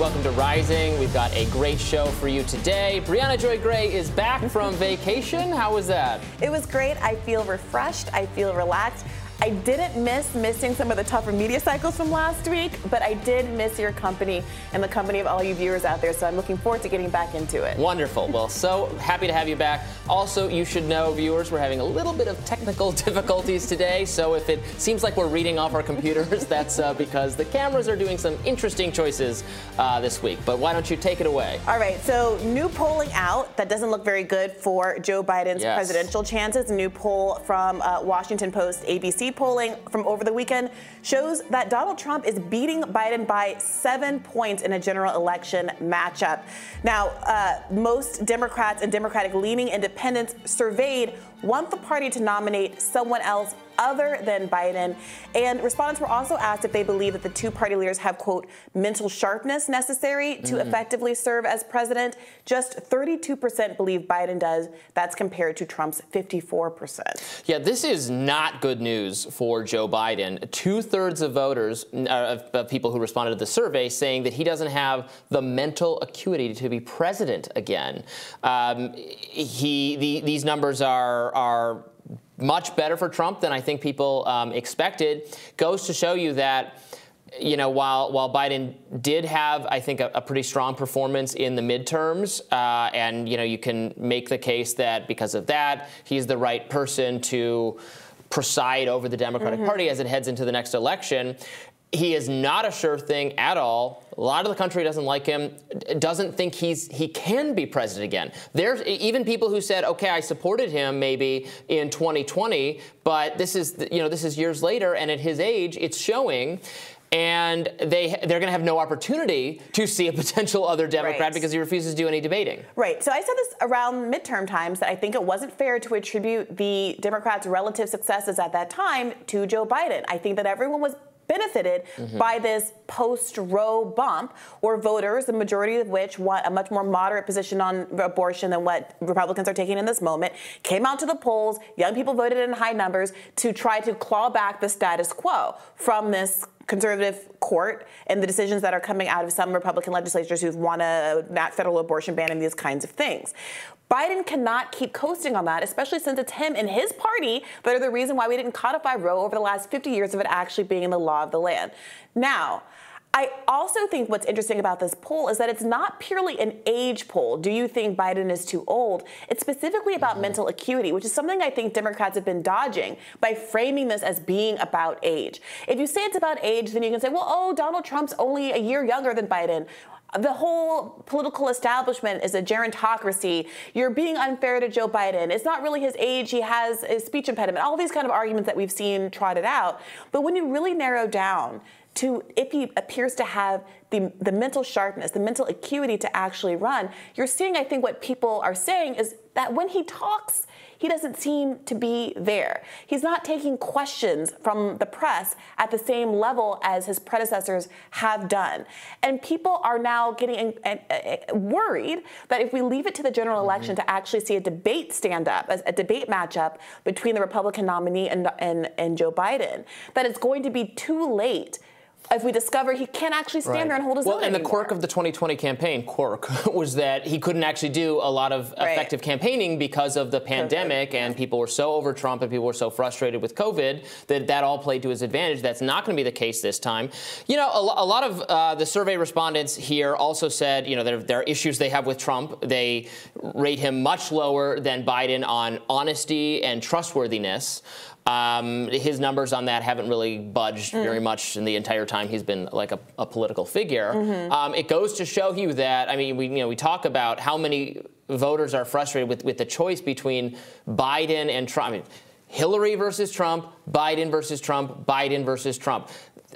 Welcome to Rising. We've got a great show for you today. Briahna Joy Gray is back from vacation. How was that? It was great. I feel refreshed. I feel relaxed. I didn't miss missing some of the tougher media cycles from last week, but I did miss your company and the company of all you viewers out there. So I'm looking forward to getting back into it. Wonderful. Well, so happy to have you back. Also, you should know, viewers, we're having a little bit of technical difficulties today. So if it seems like we're reading off our computers, that's uh, because the cameras are doing some interesting choices uh, this week. But why don't you take it away? All right. So new polling out that doesn't look very good for Joe Biden's Yes. presidential chances. A new poll from uh, Washington Post ABC polling from over the weekend shows that Donald Trump is beating Biden by seven points in a general election matchup. Now, uh, most Democrats and Democratic leaning independents surveyed want the party to nominate someone else other than Biden. And respondents were also asked if they believe that the two party leaders have, quote, mental sharpness necessary to effectively serve as president. Just 32% believe Biden does. That's compared to Trump's 54%. Yeah, this is not good news for Joe Biden. Two thirds of voters, uh, of, of people who responded to the survey, saying that he doesn't have the mental acuity to be president again. Um, he, the, these numbers are are much better for Trump than I think people um, expected. Goes to show you that you know, while while Biden did have, I think, a, a pretty strong performance in the midterms, uh, and you know, you can make the case that because of that, he's the right person to preside over the Democratic Party as it heads into the next election. He is not a sure thing at all. A lot of the country doesn't like him. Doesn't think he's he can be president again. There's even people who said, "Okay, I supported him maybe in 2020, but this is you know this is years later, and at his age, it's showing." And they they're going to have no opportunity to see a potential other Democrat Right. because he refuses to do any debating. Right. So I said this around midterm times that I think it wasn't fair to attribute the Democrats' relative successes at that time to Joe Biden. I think that everyone was benefited mm-hmm. by this post Roe bump, where voters, the majority of which want a much more moderate position on abortion than what Republicans are taking in this moment, came out to the polls. Young people voted in high numbers to try to claw back the status quo from this conservative court and the decisions that are coming out of some Republican legislators who want a federal abortion ban and these kinds of things. Biden cannot keep coasting on that, especially since it's him and his party that are the reason why we didn't codify Roe over the last 50 years of it actually being in the law of the land. Now, I also think what's interesting about this poll is that it's not purely an age poll. Do you think Biden is too old? It's specifically about mm-hmm. mental acuity, which is something I think Democrats have been dodging by framing this as being about age. If you say it's about age, then you can say, well, oh, Donald Trump's only a year younger than Biden. The whole political establishment is a gerontocracy. You're being unfair to Joe Biden. It's not really his age. He has a speech impediment. All these kind of arguments that we've seen trotted out. But when you really narrow down to if he appears to have the, the mental sharpness, the mental acuity to actually run, you're seeing, I think, what people are saying is that when he talks, he doesn't seem to be there. He's not taking questions from the press at the same level as his predecessors have done. And people are now getting uh, uh, worried that if we leave it to the general election to actually see a debate stand up, a, a debate matchup between the Republican nominee and, and, and Joe Biden, that it's going to be too late if we discover he can't actually stand there and hold his well, own and the quirk of the 2020 campaign, quirk, was that he couldn't actually do a lot of Right. effective campaigning because of the pandemic, and people were so over Trump and people were so frustrated with COVID that that all played to his advantage. That's not going to be the case this time. You know, a, a lot of uh, the survey respondents here also said, you know, there, there are issues they have with Trump. They rate him much lower than Biden on honesty and trustworthiness. Um, his numbers on that haven't really budged Mm. very much in the entire time he's been like a, a political figure. Mm-hmm. Um, it goes to show you that I mean, we you know we talk about how many voters are frustrated with with the choice between Biden and Trump. I mean, Hillary versus Trump, Biden versus Trump, Biden versus Trump.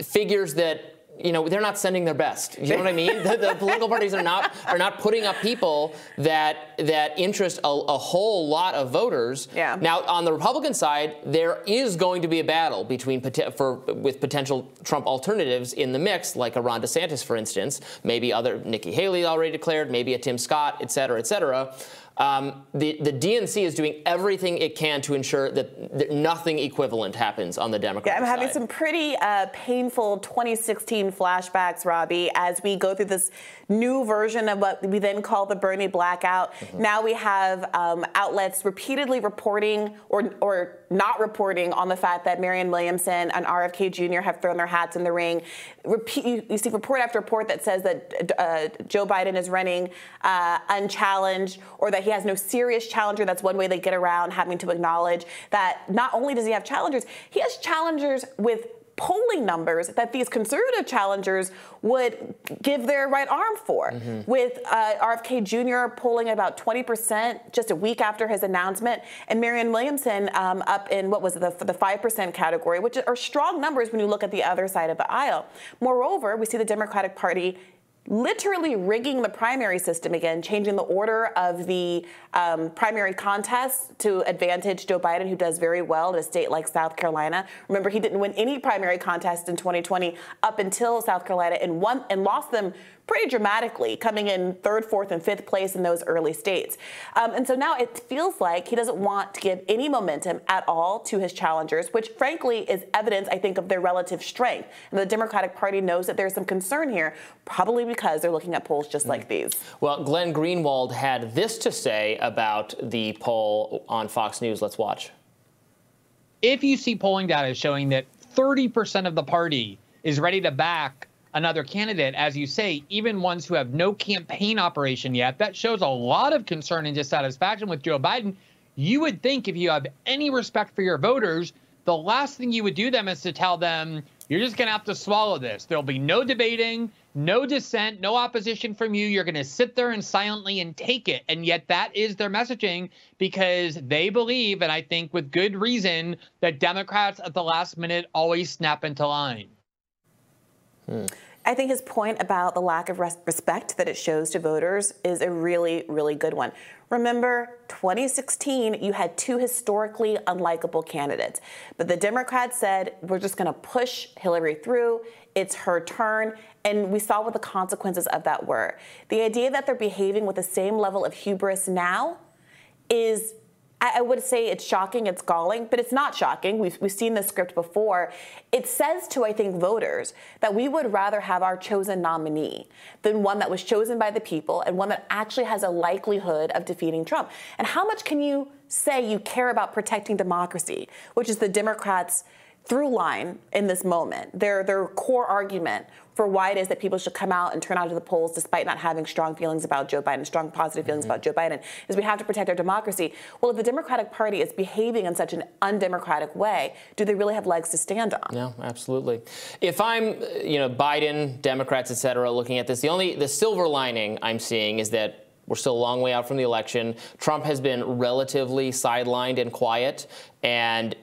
Figures that. You know they're not sending their best. You know what I mean? the, the political parties are not are not putting up people that that interest a, a whole lot of voters. Yeah. Now on the Republican side, there is going to be a battle between for with potential Trump alternatives in the mix, like a Ron DeSantis, for instance, maybe other Nikki Haley already declared, maybe a Tim Scott, et cetera, et cetera. Um, the, the DNC is doing everything it can to ensure that, that nothing equivalent happens on the Democratic yeah, I'm having side. some pretty uh, painful 2016 flashbacks, Robby, as we go through this new version of what we then call the Bernie blackout. Mm-hmm. Now we have um, outlets repeatedly reporting or, or not reporting on the fact that Marianne Williamson and RFK Jr. have thrown their hats in the ring. Repeat, you, you see report after report that says that uh, Joe Biden is running uh, unchallenged or that he has no serious challenger. That's one way they get around having to acknowledge that not only does he have challengers, he has challengers with polling numbers that these conservative challengers would give their right arm for. Mm-hmm. With uh, RFK Jr. polling about 20% just a week after his announcement, and Marianne Williamson um, up in what was it, the, the 5% category, which are strong numbers when you look at the other side of the aisle. Moreover, we see the Democratic Party literally rigging the primary system again, changing the order of the um, primary contests to advantage Joe Biden, who does very well in a state like South Carolina. Remember, he didn't win any primary contest in 2020 up until South Carolina and won and lost them pretty dramatically, coming in third, fourth, and fifth place in those early states. Um, and so now it feels like he doesn't want to give any momentum at all to his challengers, which frankly is evidence, I think, of their relative strength. And the Democratic Party knows that there's some concern here, probably because they're looking at polls just mm. like these. Well, Glenn Greenwald had this to say about the poll on Fox News. Let's watch. If you see polling data showing that 30% of the party is ready to back another candidate, as you say, even ones who have no campaign operation yet, that shows a lot of concern and dissatisfaction with Joe Biden. You would think if you have any respect for your voters, the last thing you would do them is to tell them, you're just going to have to swallow this. There'll be no debating, no dissent, no opposition from you. You're going to sit there and silently and take it. And yet that is their messaging because they believe, and I think with good reason, that Democrats at the last minute always snap into line. Hmm. I think his point about the lack of res- respect that it shows to voters is a really, really good one. Remember, 2016, you had two historically unlikable candidates, but the Democrats said, we're just going to push Hillary through. It's her turn. And we saw what the consequences of that were. The idea that they're behaving with the same level of hubris now is I, would say it's shocking, it's galling, but it's not shocking. We've, we've seen this script before. It says to, I think, voters that we would rather have our chosen nominee than one that was chosen by the people and one that actually has a likelihood of defeating Trump. And how much can you say you care about protecting democracy, which is the Democrats' through line in this moment, their their core argument for why it is that people should come out and turn out to the polls despite not having strong feelings about Joe Biden, strong positive feelings mm-hmm. about Joe Biden, is we have to protect our democracy. Well, if the Democratic Party is behaving in such an undemocratic way, do they really have legs to stand on? No, absolutely. If I'm, you know, Biden, Democrats, et cetera, looking at this, the only the silver lining I'm seeing is that we're still a long way out from the election. Trump has been relatively sidelined and quiet, and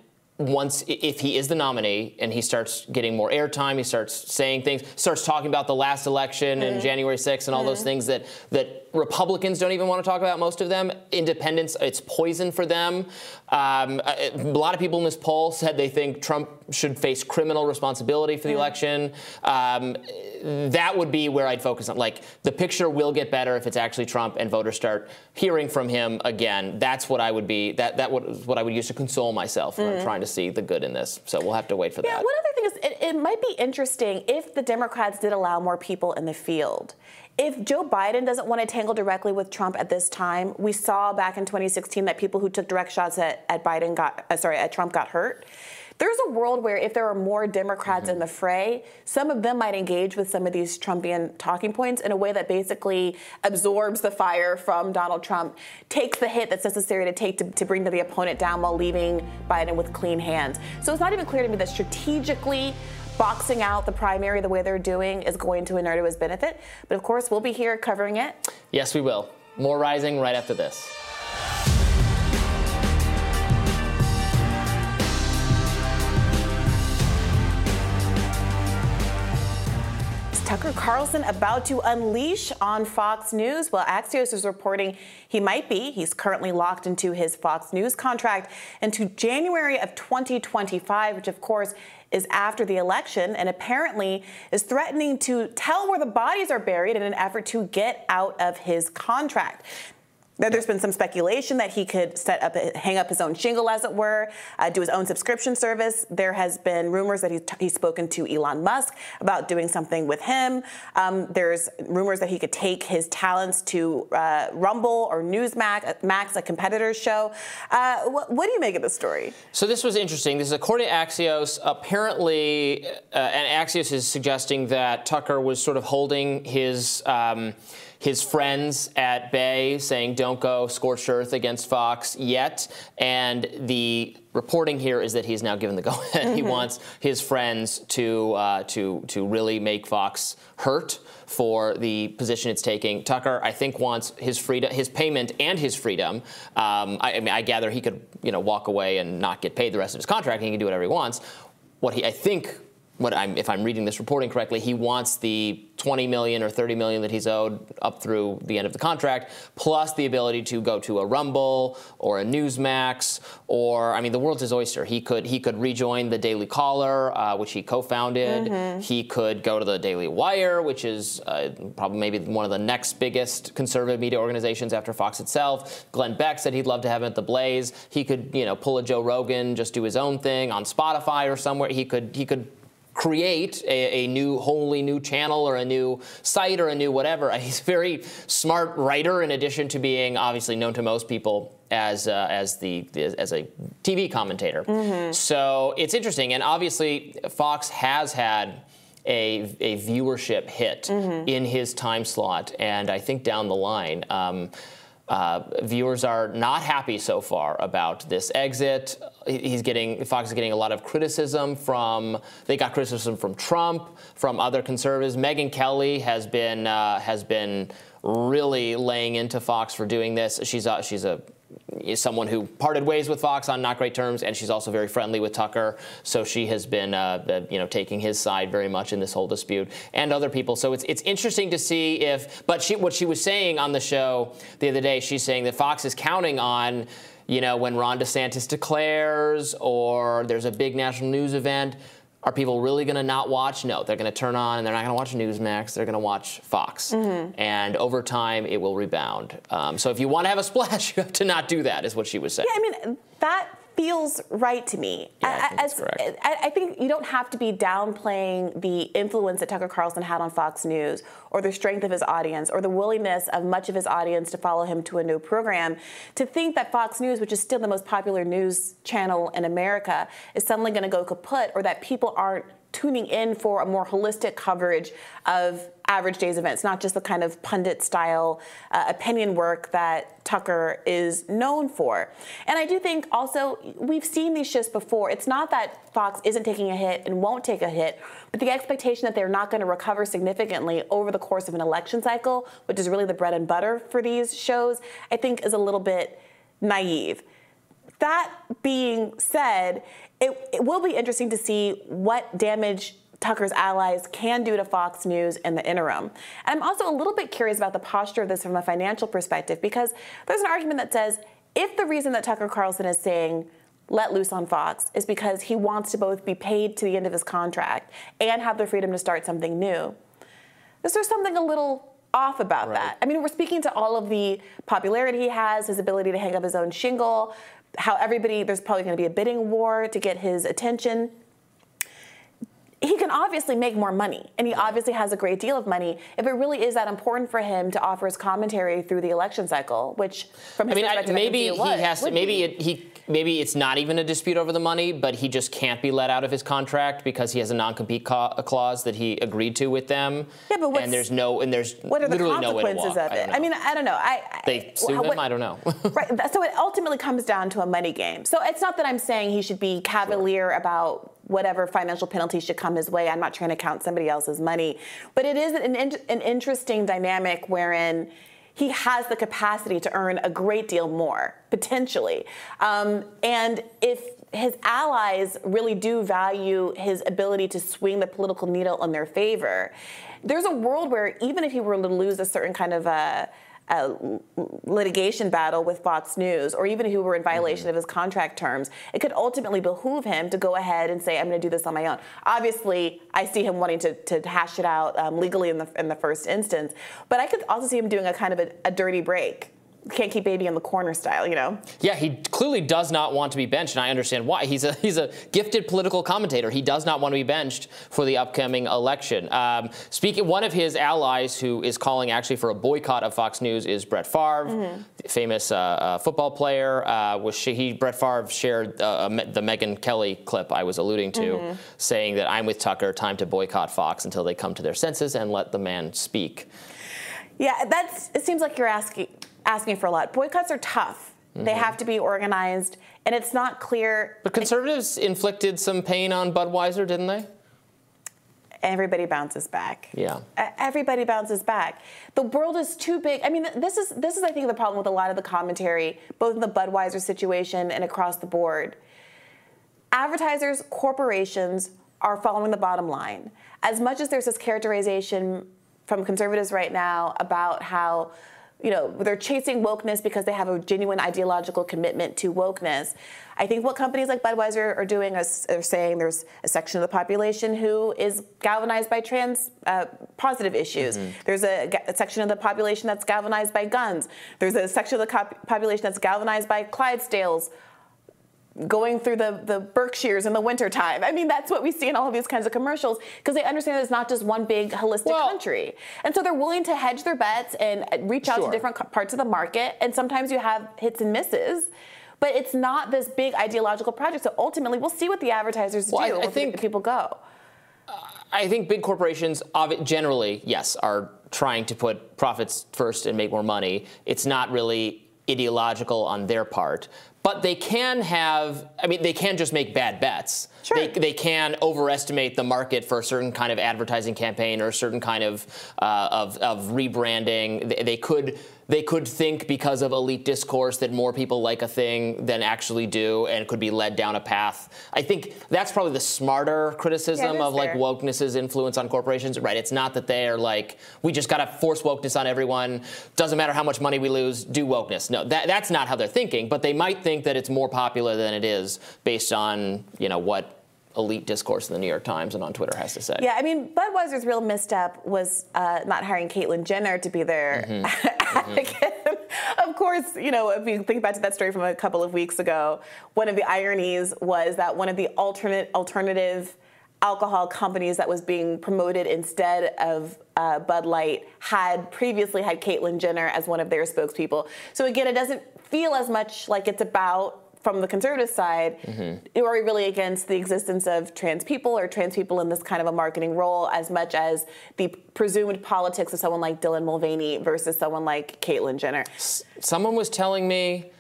once if he is the nominee and he starts getting more airtime, he starts saying things, starts talking about the last election mm-hmm. and January 6th and all mm-hmm. those things that that Republicans don't even want to talk about. Most of them, independents, it's poison for them. Um, a, a, lot of people in this poll said they think Trump should face criminal responsibility for the election. Um, that would be where I'd focus on. Like the picture will get better if it's actually Trump and voters start hearing from him again. That's what I would be. That that was what I would use to console myself when I'm mm-hmm. trying to see the good in this. So we'll have to wait for yeah, that. One other thing is, it, it might be interesting if the Democrats did allow more people in the field. If Joe Biden doesn't want to tangle directly with Trump at this time, we saw back in 2016 that people who took direct shots at, at Biden got, uh, sorry, at Trump got hurt. There's a world where if there are more Democrats mm-hmm. in the fray, some of them might engage with some of these Trumpian talking points in a way that basically absorbs the fire from Donald Trump, takes the hit that's necessary to take to, to bring the opponent down while leaving Biden with clean hands. So it's not even clear to me that strategically boxing out the primary the way they're doing is going to inure to his benefit. But of course, we'll be here covering it. Yes, we will. More rising right after this. Tucker Carlson about to unleash on Fox News? Well, Axios is reporting he might be. He's currently locked into his Fox News contract into January of 2025, which of course is after the election and apparently is threatening to tell where the bodies are buried in an effort to get out of his contract. There's been some speculation that he could set up, hang up his own shingle, as it were, uh, do his own subscription service. There has been rumors that he's, he's spoken to Elon Musk about doing something with him. Um, there's rumors that he could take his talents to uh, Rumble or Newsmax, Max, a competitor's show. Uh, what, what, do you make of the story? So this was interesting. This is according to Axios. Apparently, uh, and Axios is suggesting that Tucker was sort of holding his. Um, his friends at Bay saying don't go scorched earth against Fox yet. And the reporting here is that he's now given the go ahead. Mm-hmm. He wants his friends to uh, to to really make Fox hurt for the position it's taking. Tucker, I think, wants his freedom, his payment, and his freedom. Um, I, I, mean, I gather he could, you know, walk away and not get paid the rest of his contract. And he can do whatever he wants. What he, I think, what I'm, if I'm reading this reporting correctly, he wants the 20 million or 30 million that he's owed up through the end of the contract, plus the ability to go to a Rumble or a Newsmax, or I mean, the world's his oyster. He could he could rejoin the Daily Caller, uh, which he co-founded. Mm-hmm. He could go to the Daily Wire, which is uh, probably maybe one of the next biggest conservative media organizations after Fox itself. Glenn Beck said he'd love to have him at the Blaze. He could you know pull a Joe Rogan, just do his own thing on Spotify or somewhere. He could he could create a, a, new wholly new channel or a new site or a new whatever. He's a very smart writer in addition to being obviously known to most people as uh, as the, as a TV commentator. Mm-hmm. So it's interesting and obviously Fox has had a, a viewership hit mm-hmm. in his time slot and I think down the line um, uh, viewers are not happy so far about this exit. He's getting Fox is getting a lot of criticism from. They got criticism from Trump, from other conservatives. Megyn Kelly has been uh, has been really laying into Fox for doing this. She's a, she's a is someone who parted ways with Fox on not great terms, and she's also very friendly with Tucker. So she has been, uh, you know, taking his side very much in this whole dispute, and other people. So it's it's interesting to see if. But she, what she was saying on the show the other day, she's saying that Fox is counting on. You know, when Ron DeSantis declares, or there's a big national news event, are people really going to not watch? No, they're going to turn on and they're not going to watch Newsmax. They're going to watch Fox. Mm-hmm. And over time, it will rebound. Um, so if you want to have a splash, you have to not do that, is what she was saying. Yeah, I mean, that feels right to me. Yeah, I, think As, I, I, think you don't have to be downplaying the influence that Tucker Carlson had on Fox News or the strength of his audience or the willingness of much of his audience to follow him to a new program. To think that Fox News, which is still the most popular news channel in America, is suddenly going to go kaput or that people aren't tuning in for a more holistic coverage of average days events, not just the kind of pundit style uh, opinion work that Tucker is known for. And I do think also we've seen these shifts before. It's not that Fox isn't taking a hit and won't take a hit, but the expectation that they're not going to recover significantly over the course of an election cycle, which is really the bread and butter for these shows, I think is a little bit naive. That being said, it, it will be interesting to see what damage Tucker's allies can do to Fox News in the interim. And I'm also a little bit curious about the posture of this from a financial perspective because there's an argument that says if the reason that Tucker Carlson is saying let loose on Fox is because he wants to both be paid to the end of his contract and have the freedom to start something new, is there something a little off about right. that? I mean, we're speaking to all of the popularity he has, his ability to hang up his own shingle, how everybody, there's probably going to be a bidding war to get his attention. He can obviously make more money, and he obviously has a great deal of money. If it really is that important for him to offer his commentary through the election cycle, which from his I mean, perspective, maybe I he has to, maybe it, he maybe it's not even a dispute over the money, but he just can't be let out of his contract because he has a non-compete clause that he agreed to with them. Yeah, but and there's no and there's what are the consequences no of it? I, I, mean, I don't know. I, they sue him. I don't know. right. So it ultimately comes down to a money game. So it's not that I'm saying he should be cavalier sure. about whatever financial penalty should come his way. I'm not trying to count somebody else's money, but it is an, an interesting dynamic wherein he has the capacity to earn a great deal more, potentially. Um, and if his allies really do value his ability to swing the political needle in their favor, there's a world where even if he were to lose a certain kind of a a litigation battle with Fox News, or even who were in violation mm-hmm. of his contract terms, it could ultimately behoove him to go ahead and say, I'm going to do this on my own. Obviously, I see him wanting to, to hash it out um, legally in the, in the first instance, but I could also see him doing a kind of a, a dirty break can't keep baby in the corner style, you know? Yeah, he clearly does not want to be benched, and I understand why. He's a he's a gifted political commentator. He does not want to be benched for the upcoming election. Um, speaking, one of his allies who is calling actually for a boycott of Fox News is Brett Favre, mm-hmm. famous uh, uh, football player. Uh, was she, he Brett Favre shared uh, the Megyn Kelly clip I was alluding to, mm-hmm. saying that I'm with Tucker. Time to boycott Fox until they come to their senses and let the man speak. Yeah, that's. It seems like you're asking asking for a lot. Boycotts are tough. Mm-hmm. They have to be organized, and it's not clear. But conservatives inflicted some pain on Budweiser, didn't they? Everybody bounces back. Yeah. Everybody bounces back. The world is too big. I mean, this is this is I think the problem with a lot of the commentary, both in the Budweiser situation and across the board. Advertisers, corporations are following the bottom line. As much as there's this characterization from conservatives right now about how you know, they're chasing wokeness because they have a genuine ideological commitment to wokeness. I think what companies like Budweiser are doing is are saying there's a section of the population who is galvanized by trans uh, positive issues. Mm-hmm. There's a, a, section of the population that's galvanized by guns. There's a section of the cop- population that's galvanized by Clydesdales going through the, the Berkshires in the wintertime. I mean, that's what we see in all of these kinds of commercials because they understand that it's not just one big holistic well, country. And so they're willing to hedge their bets and reach out sure. to different parts of the market. And sometimes you have hits and misses. But it's not this big ideological project. So ultimately, we'll see what the advertisers well, do. I, I think people go. Uh, I think big corporations generally, yes, are trying to put profits first and make more money. It's not really ideological on their part. But they can have, I mean, they can just make bad bets. Sure. They, they can overestimate the market for a certain kind of advertising campaign or a certain kind of, uh, of, of rebranding. They, they could they could think because of elite discourse that more people like a thing than actually do and could be led down a path. I think that's probably the smarter criticism yeah, of like wokeness's influence on corporations. Right. It's not that they are like, we just got to force wokeness on everyone. Doesn't matter how much money we lose, do wokeness. No, that, that's not how they're thinking, but they might think that it's more popular than it is based on, you know, what elite discourse in the New York Times and on Twitter has to say. Yeah, I mean, Budweiser's real misstep was uh, not hiring Caitlyn Jenner to be their mm-hmm. Mm-hmm. of course, you know, if you think back to that story from a couple of weeks ago, one of the ironies was that one of the alternate alternative alcohol companies that was being promoted instead of uh, Bud Light had previously had Caitlyn Jenner as one of their spokespeople. So again, it doesn't feel as much like it's about from the conservative side, mm-hmm. are we really against the existence of trans people or trans people in this kind of a marketing role as much as the presumed politics of someone like Dylan Mulvaney versus someone like Caitlyn Jenner? S- someone was telling me,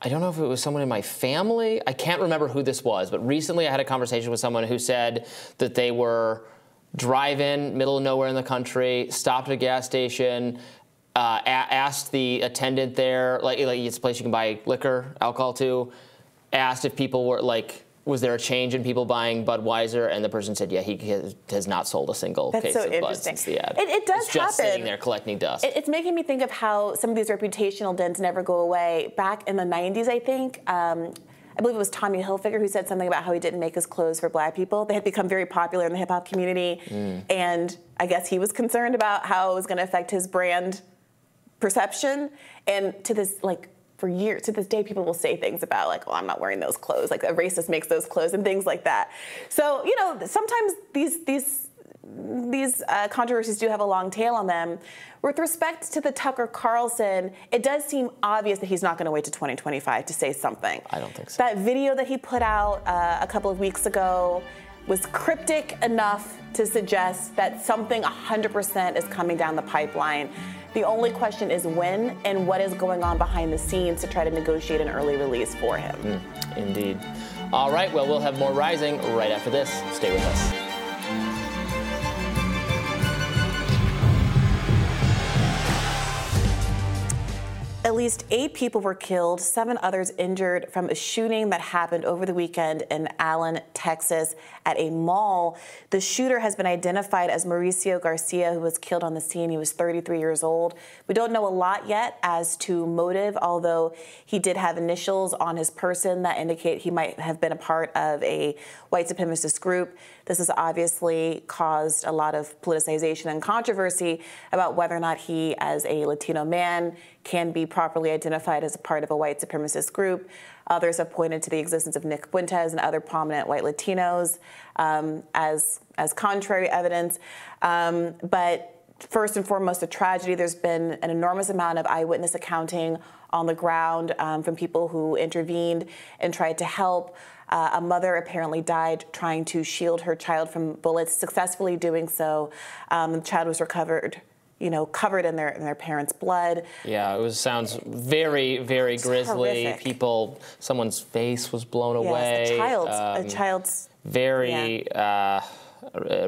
I don't know if it was someone in my family, I can't remember who this was, but recently I had a conversation with someone who said that they were driving middle of nowhere in the country, stopped at a gas station, uh, a- asked the attendant there, like, like it's a place you can buy liquor, alcohol too, asked if people were like, was there a change in people buying Budweiser? And the person said, yeah, he has, has not sold a single That's case so of Bud since the ad. It, it does it's just happen. sitting there collecting dust. It, it's making me think of how some of these reputational dents never go away. Back in the 90s, I think, um, I believe it was Tommy Hilfiger who said something about how he didn't make his clothes for black people. They had become very popular in the hip hop community. Mm. And I guess he was concerned about how it was going to affect his brand perception. And to this, like, for years to this day, people will say things about like, "Oh, I'm not wearing those clothes." Like a racist makes those clothes and things like that. So you know, sometimes these these these uh, controversies do have a long tail on them. With respect to the Tucker Carlson, it does seem obvious that he's not going to wait to 2025 to say something. I don't think so. That video that he put out uh, a couple of weeks ago was cryptic enough to suggest that something 100% is coming down the pipeline. The only question is when and what is going on behind the scenes to try to negotiate an early release for him. Mm, indeed. All right, well, we'll have more Rising right after this. Stay with us. At least eight people were killed, seven others injured from a shooting that happened over the weekend in Allen, Texas, at a mall. The shooter has been identified as Mauricio Garcia, who was killed on the scene. He was 33 years old. We don't know a lot yet as to motive, although he did have initials on his person that indicate he might have been a part of a white supremacist group. This has obviously caused a lot of politicization and controversy about whether or not he, as a Latino man, can be properly identified as a part of a white supremacist group. Others have pointed to the existence of Nick Fuentes and other prominent white Latinos um, as, as contrary evidence. Um, but first and foremost, a tragedy. There's been an enormous amount of eyewitness accounting on the ground um, from people who intervened and tried to help. Uh, a mother apparently died trying to shield her child from bullets, successfully doing so. Um, the child was recovered you know, covered in their in their parents' blood. Yeah, it was sounds very very It's grisly. horrific. People, someone's face was blown Yes, away. a child's Um, a child's very uh, uh,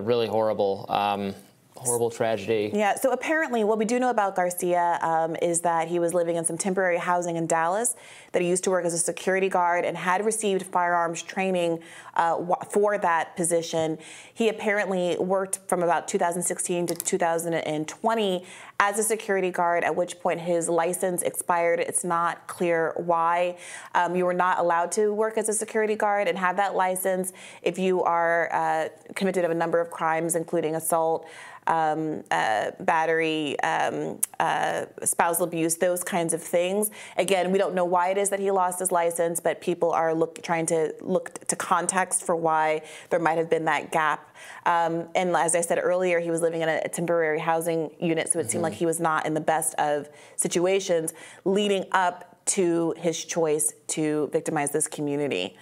really horrible. Um, horrible tragedy. Yeah, so apparently, what we do know about Garcia um, is that he was living in some temporary housing in Dallas, that he used to work as a security guard and had received firearms training uh, for that position. He apparently worked from about 2016 to 2020 as a security guard, at which point his license expired. It's not clear why. Um, you were not allowed to work as a security guard and have that license if you are uh, convicted of a number of crimes, including assault um, uh, battery, um, uh, spousal abuse, those kinds of things. Again, we don't know why it is that he lost his license, but people are look, trying to look to context for why there might have been that gap. Um, and as I said earlier, he was living in a, temporary housing unit, so it seemed like he was not in the best of situations leading up to his choice to victimize this community.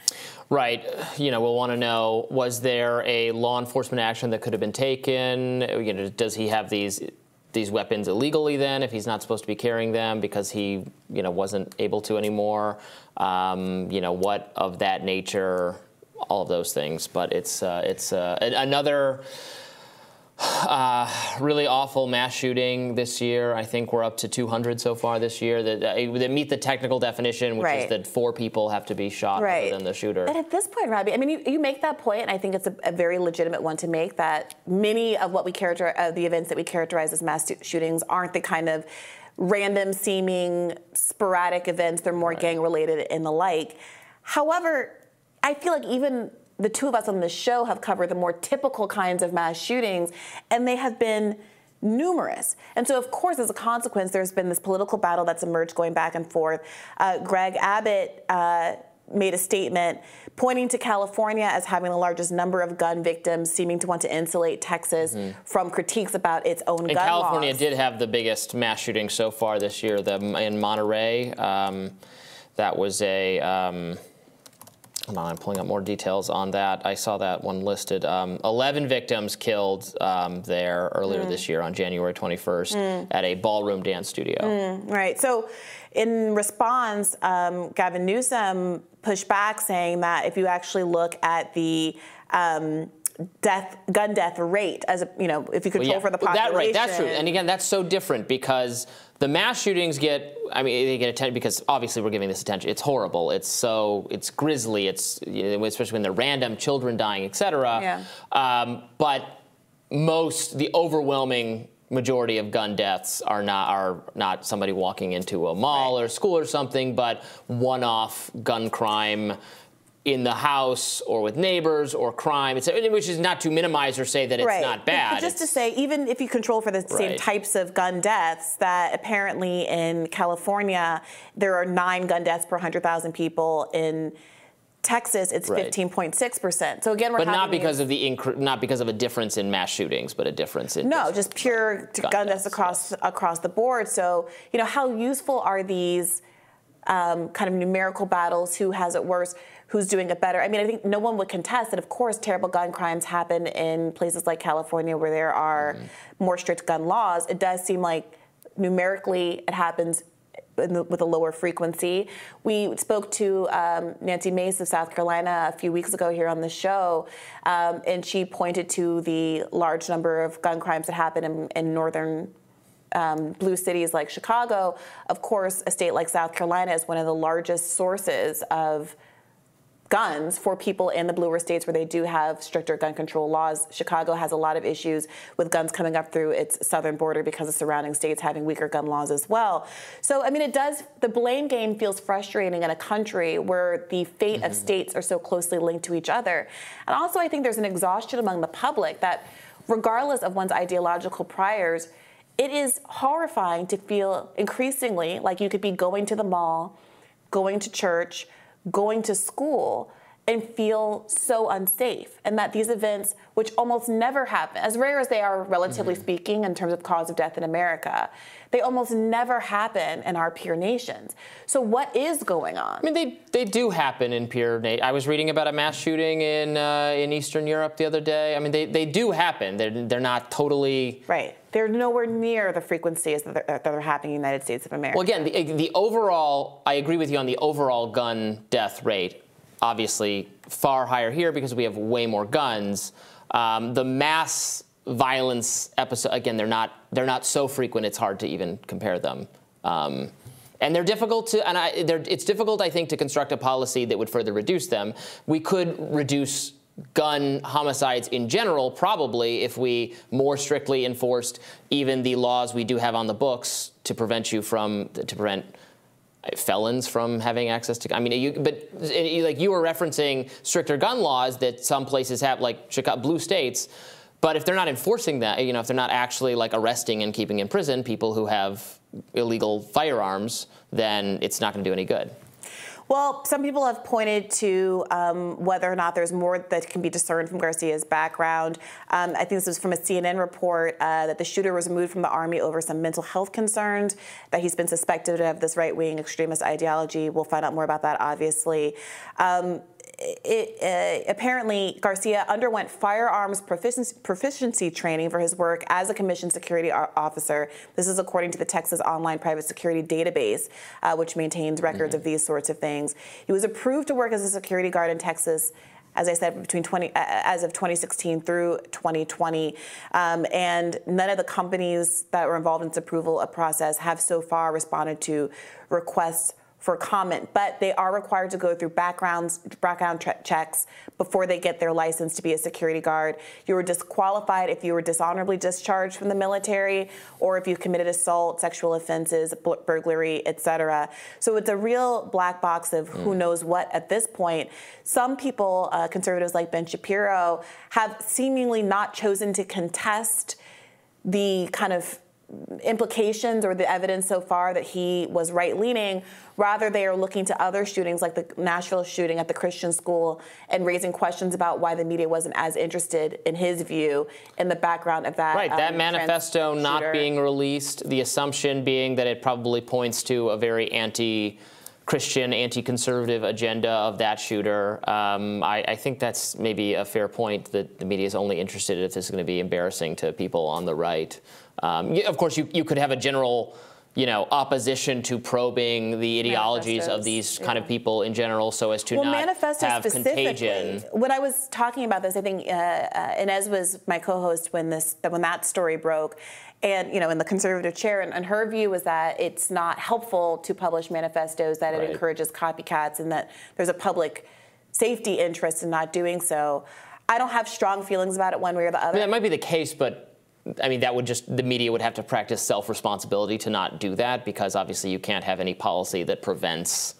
Right. You know, we'll want to know was there a law enforcement action that could have been taken? You know, does he have these these weapons illegally then if he's not supposed to be carrying them because he, you know, wasn't able to anymore? Um, you know, what of that nature? All of those things, but it's uh, it's uh, another uh, really awful mass shooting this year. I think we're up to 200 so far this year that, uh, that meet the technical definition, which Right. is that four people have to be shot Right. other than the shooter. And at this point, Robby, I mean, you, you make that point, and I think it's a, a very legitimate one to make. That many of what we characterize, uh, the events that we characterize as mass shootings, aren't the kind of random seeming sporadic events. They're more gang related and the like. However, I feel like even the two of us on this show have covered the more typical kinds of mass shootings, and they have been numerous. And so, of course, as a consequence, there's been this political battle that's emerged going back and forth. Uh, Greg Abbott uh, made a statement pointing to California as having the largest number of gun victims, seeming to want to insulate Texas from critiques about its own And gun California laws. did have the biggest mass shooting so far this year. The in Monterey, um, that was a. Um, hold on, I'm pulling up more details on that. I saw that one listed. Um, 11 victims killed um, there earlier Hmm. this year on January 21st at a ballroom dance studio. Right. So, in response, um, Gavin Newsom pushed back, saying that if you actually look at the um, death gun death rate, as a, you know, if you control Well, yeah, for the population, That right, that's true. And again, that's so different because the mass shootings get, I mean, they get attention because obviously we're giving this attention. It's horrible. It's so, it's grisly. It's you know, especially when they're random, children dying, etc. Yeah. Um, but most, the overwhelming majority of gun deaths are not are not somebody walking into a mall Right. or school or something, but one-off gun crime in the house or with neighbors or crime, which is not to minimize or say that it's right. not bad. But just to say, even if you control for the same types of gun deaths, that apparently in California there are nine gun deaths per 100,000 people. In Texas, it's 15.6 percent. So again, we're but not because of the incre- not because of a difference in mass shootings, but a difference in No, just pure gun gun deaths deaths, across across the board. So you know, how useful are these um, kind of numerical battles? Who has it worse? Who's doing it better? I mean, I think no one would contest that. Of course, terrible gun crimes happen in places like California where there are more strict gun laws. It does seem like numerically it happens. in the- With a lower frequency. We spoke to um, Nancy Mace of South Carolina a few weeks ago here on the show, um, and she pointed to the large number of gun crimes that happen in, in northern um, blue cities like Chicago. Of course, a state like South Carolina is one of the largest sources of guns for people in the bluer states where they do have stricter gun control laws. Chicago has a lot of issues with guns coming up through its southern border because of surrounding states having weaker gun laws as well. So, I mean, it does, the blame game feels frustrating in a country where the fate of mm-hmm. states are so closely linked to each other. And also, I think there's an exhaustion among the public that, regardless of one's ideological priors, it is horrifying to feel increasingly like you could be going to the mall, going to church, going to school, and feel so unsafe. And that these events, which almost never happen, as rare as they are, relatively mm-hmm. speaking, in terms of cause of death in America, they almost never happen in our peer nations. So what is going on? I mean, they, they do happen in peer nations. I was reading about a mass shooting in uh, in Eastern Europe the other day. I mean, they, they do happen. They're, they're not totally... Right. They're nowhere near the frequencies that, that are happening in the United States of America. Well, again, the, the overall, I agree with you on the overall gun death rate obviously far higher here because we have way more guns. Um, the mass violence episode again they're not they're not so frequent it's hard to even compare them um, and they're difficult to and I, it's difficult i think to construct a policy that would further reduce them we could reduce gun homicides in general probably if we more strictly enforced even the laws we do have on the books to prevent you from to prevent felons from having access to. I mean, you, but like you were referencing stricter gun laws that some places have, like Chicago, blue states. But if they're not enforcing that, you know, if they're not actually like arresting and keeping in prison people who have illegal firearms, then it's not going to do any good. Well, some people have pointed to um, whether or not there's more that can be discerned from Garcia's background. Um, I think this was from a CNN report uh, that the shooter was removed from the army over some mental health concerns, that he's been suspected of this right wing extremist ideology. We'll find out more about that, obviously. Um, it, uh, apparently Garcia underwent firearms proficiency, proficiency, training for his work as a commissioned security officer. This is according to the Texas Online Private Security Database, uh, which maintains records mm-hmm. of these sorts of things. He was approved to work as a security guard in Texas as I said, between 20 uh, as of 2016 through 2020, um, and none of the companies that were involved in this approval process have so far responded to requests for comment, but they are required to go through backgrounds, background checks before they get their license to be a security guard. You were disqualified if you were dishonorably discharged from the military or if you committed assault, sexual offenses, burglary, etc. So it's a real black box of who mm. knows what at this point. Some people, uh, conservatives like Ben Shapiro, have seemingly not chosen to contest the kind of implications or the evidence so far that he was right leaning. Rather, they are looking to other shootings like the Nashville shooting at the Christian school and raising questions about why the media wasn't as interested, in his view, in the background of that. Right, um, that manifesto not shooter. being released, the assumption being that it probably points to a very anti. Christian, anti-conservative agenda of that shooter. Um, I, I, think that's maybe a fair point that the media is only interested if this is going to be embarrassing to people on the right. Um, of course, you, you could have a general you know, opposition to probing the ideologies of these kind yeah. of people in general, so as to well, not have contagion. When I was talking about this, I think uh, uh, Inez was my co-host when this when that story broke, and you know, in the conservative chair, and, and her view was that it's not helpful to publish manifestos, that it encourages copycats, and that there's a public safety interest in not doing so. I don't have strong feelings about it one way or the other. I mean, that might be the case, but I mean, that would just, the media would have to practice self responsibility to not do that because obviously you can't have any policy that prevents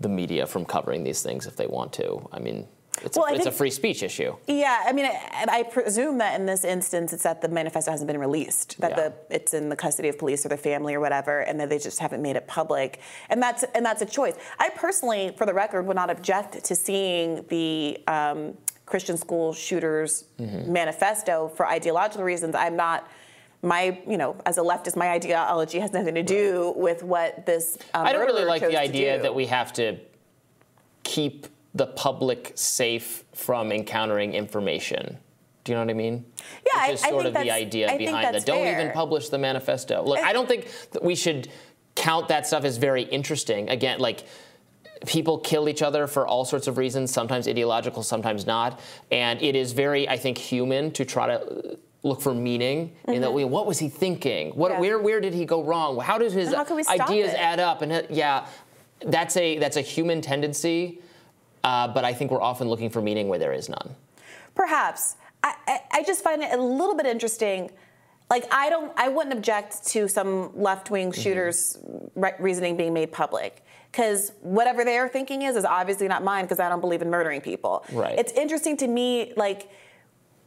the media from covering these things if they want to. I mean, it's, well, a, it's think, a free speech issue. Yeah, I mean, I, I, presume that in this instance, it's that the manifesto hasn't been released, that yeah. the it's in the custody of police or the family or whatever, and that they just haven't made it public, and that's and that's a choice. I personally, for the record, would not object to seeing the um, Christian school shooters mm-hmm. manifesto for ideological reasons. I'm not my, you know, as a leftist, my ideology has nothing to do with what this. Um, I don't really like the idea that we have to keep the public safe from encountering information. Do you know what I mean? Yeah, Which is I, sort I of the idea I behind that. Don't fair. even publish the manifesto. Look, I don't think that we should count that stuff as very interesting. Again, like people kill each other for all sorts of reasons, sometimes ideological, sometimes not. And it is very, I think, human to try to look for meaning mm-hmm. in that way. What was he thinking? What, yeah. where, where did he go wrong? How does his ideas it? add up? And uh, yeah, that's a that's a human tendency. Uh, but I think we're often looking for meaning where there is none. Perhaps. I, I, I just find it a little bit interesting like I don't I wouldn't object to some left-wing mm-hmm. shooters mm-hmm. re- reasoning being made public because whatever their thinking is is obviously not mine because I don't believe in murdering people. Right. It's interesting to me, like,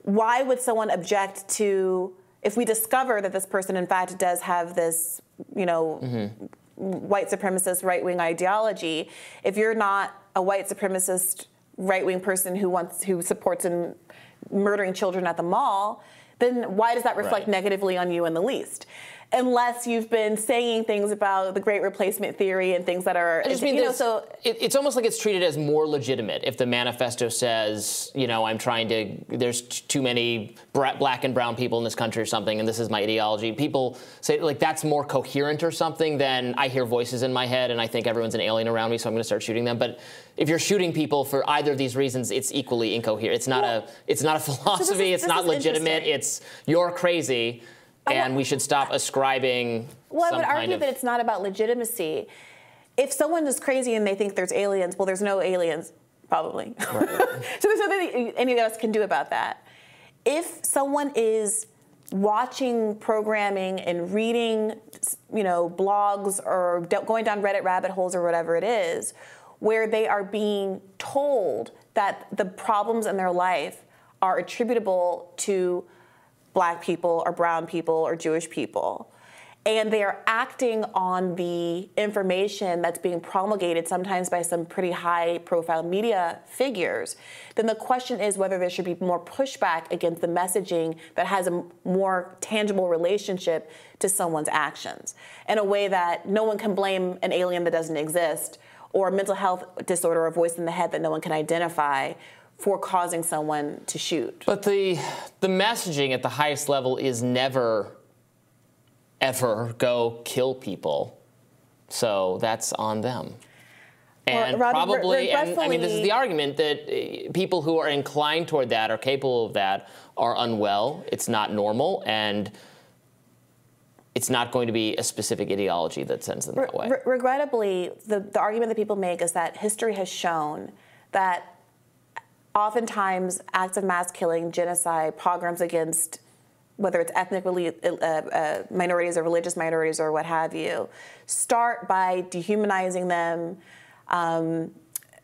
why would someone object to if we discover that this person in fact does have this, you know, mm-hmm. white supremacist right wing ideology, if you're not a white supremacist right wing person who wants who supports in murdering children at the mall, then why does that reflect right. negatively on you in the least? Unless you've been saying things about the great replacement theory and things that are I just mean you know, so it, it's almost like it's treated as more legitimate if the manifesto says you know I'm trying to there's t- too many black and brown people in this country or something and this is my ideology. People say like that's more coherent or something than I hear voices in my head and I think everyone's an alien around me so I'm going to start shooting them. But if you're shooting people for either of these reasons it's equally incoherent. It's not well, a it's not a philosophy so is, it's not legitimate. It's you're crazy and we should stop ascribing. Well, I would argue that it's not about legitimacy. If someone is crazy and they think there's aliens, well, there's no aliens, probably. Right. so there's nothing any of us can do about that. If someone is watching programming and reading, you know, blogs or going down Reddit rabbit holes or whatever it is, where they are being told that the problems in their life are attributable to black people or brown people or Jewish people. And they are acting on the information that's being promulgated, sometimes by some pretty high profile media figures. Then the question is whether there should be more pushback against the messaging that has a more tangible relationship to someone's actions in a way that no one can blame an alien that doesn't exist or a mental health disorder or voice in the head that no one can identify for causing someone to shoot. But the the messaging at the highest level is never ever go kill people. So that's on them. And well, probably, and I mean, this is the argument that uh, people who are inclined toward that or capable of that are unwell. It's not normal, and it's not going to be a specific ideology that sends them that way. Re- regrettably, the, the argument that people make is that history has shown that oftentimes acts of mass killing, genocide, pogroms against whether it's ethnic uh, uh, minorities or religious minorities or what have you, start by dehumanizing them, um,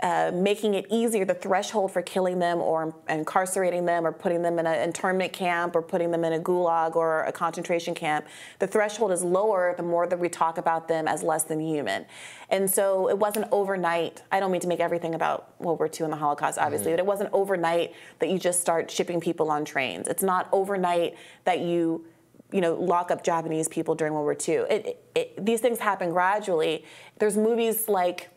uh, making it easier, the threshold for killing them or incarcerating them or putting them in an internment camp or putting them in a gulag or a concentration camp, the threshold is lower the more that we talk about them as less than human. And so it wasn't overnight. I don't mean to make everything about World War II and the Holocaust, obviously, mm-hmm. but it wasn't overnight that you just start shipping people on trains. It's not overnight that you you know, lock up Japanese people during World War II. It, it, these things happen gradually. There's movies like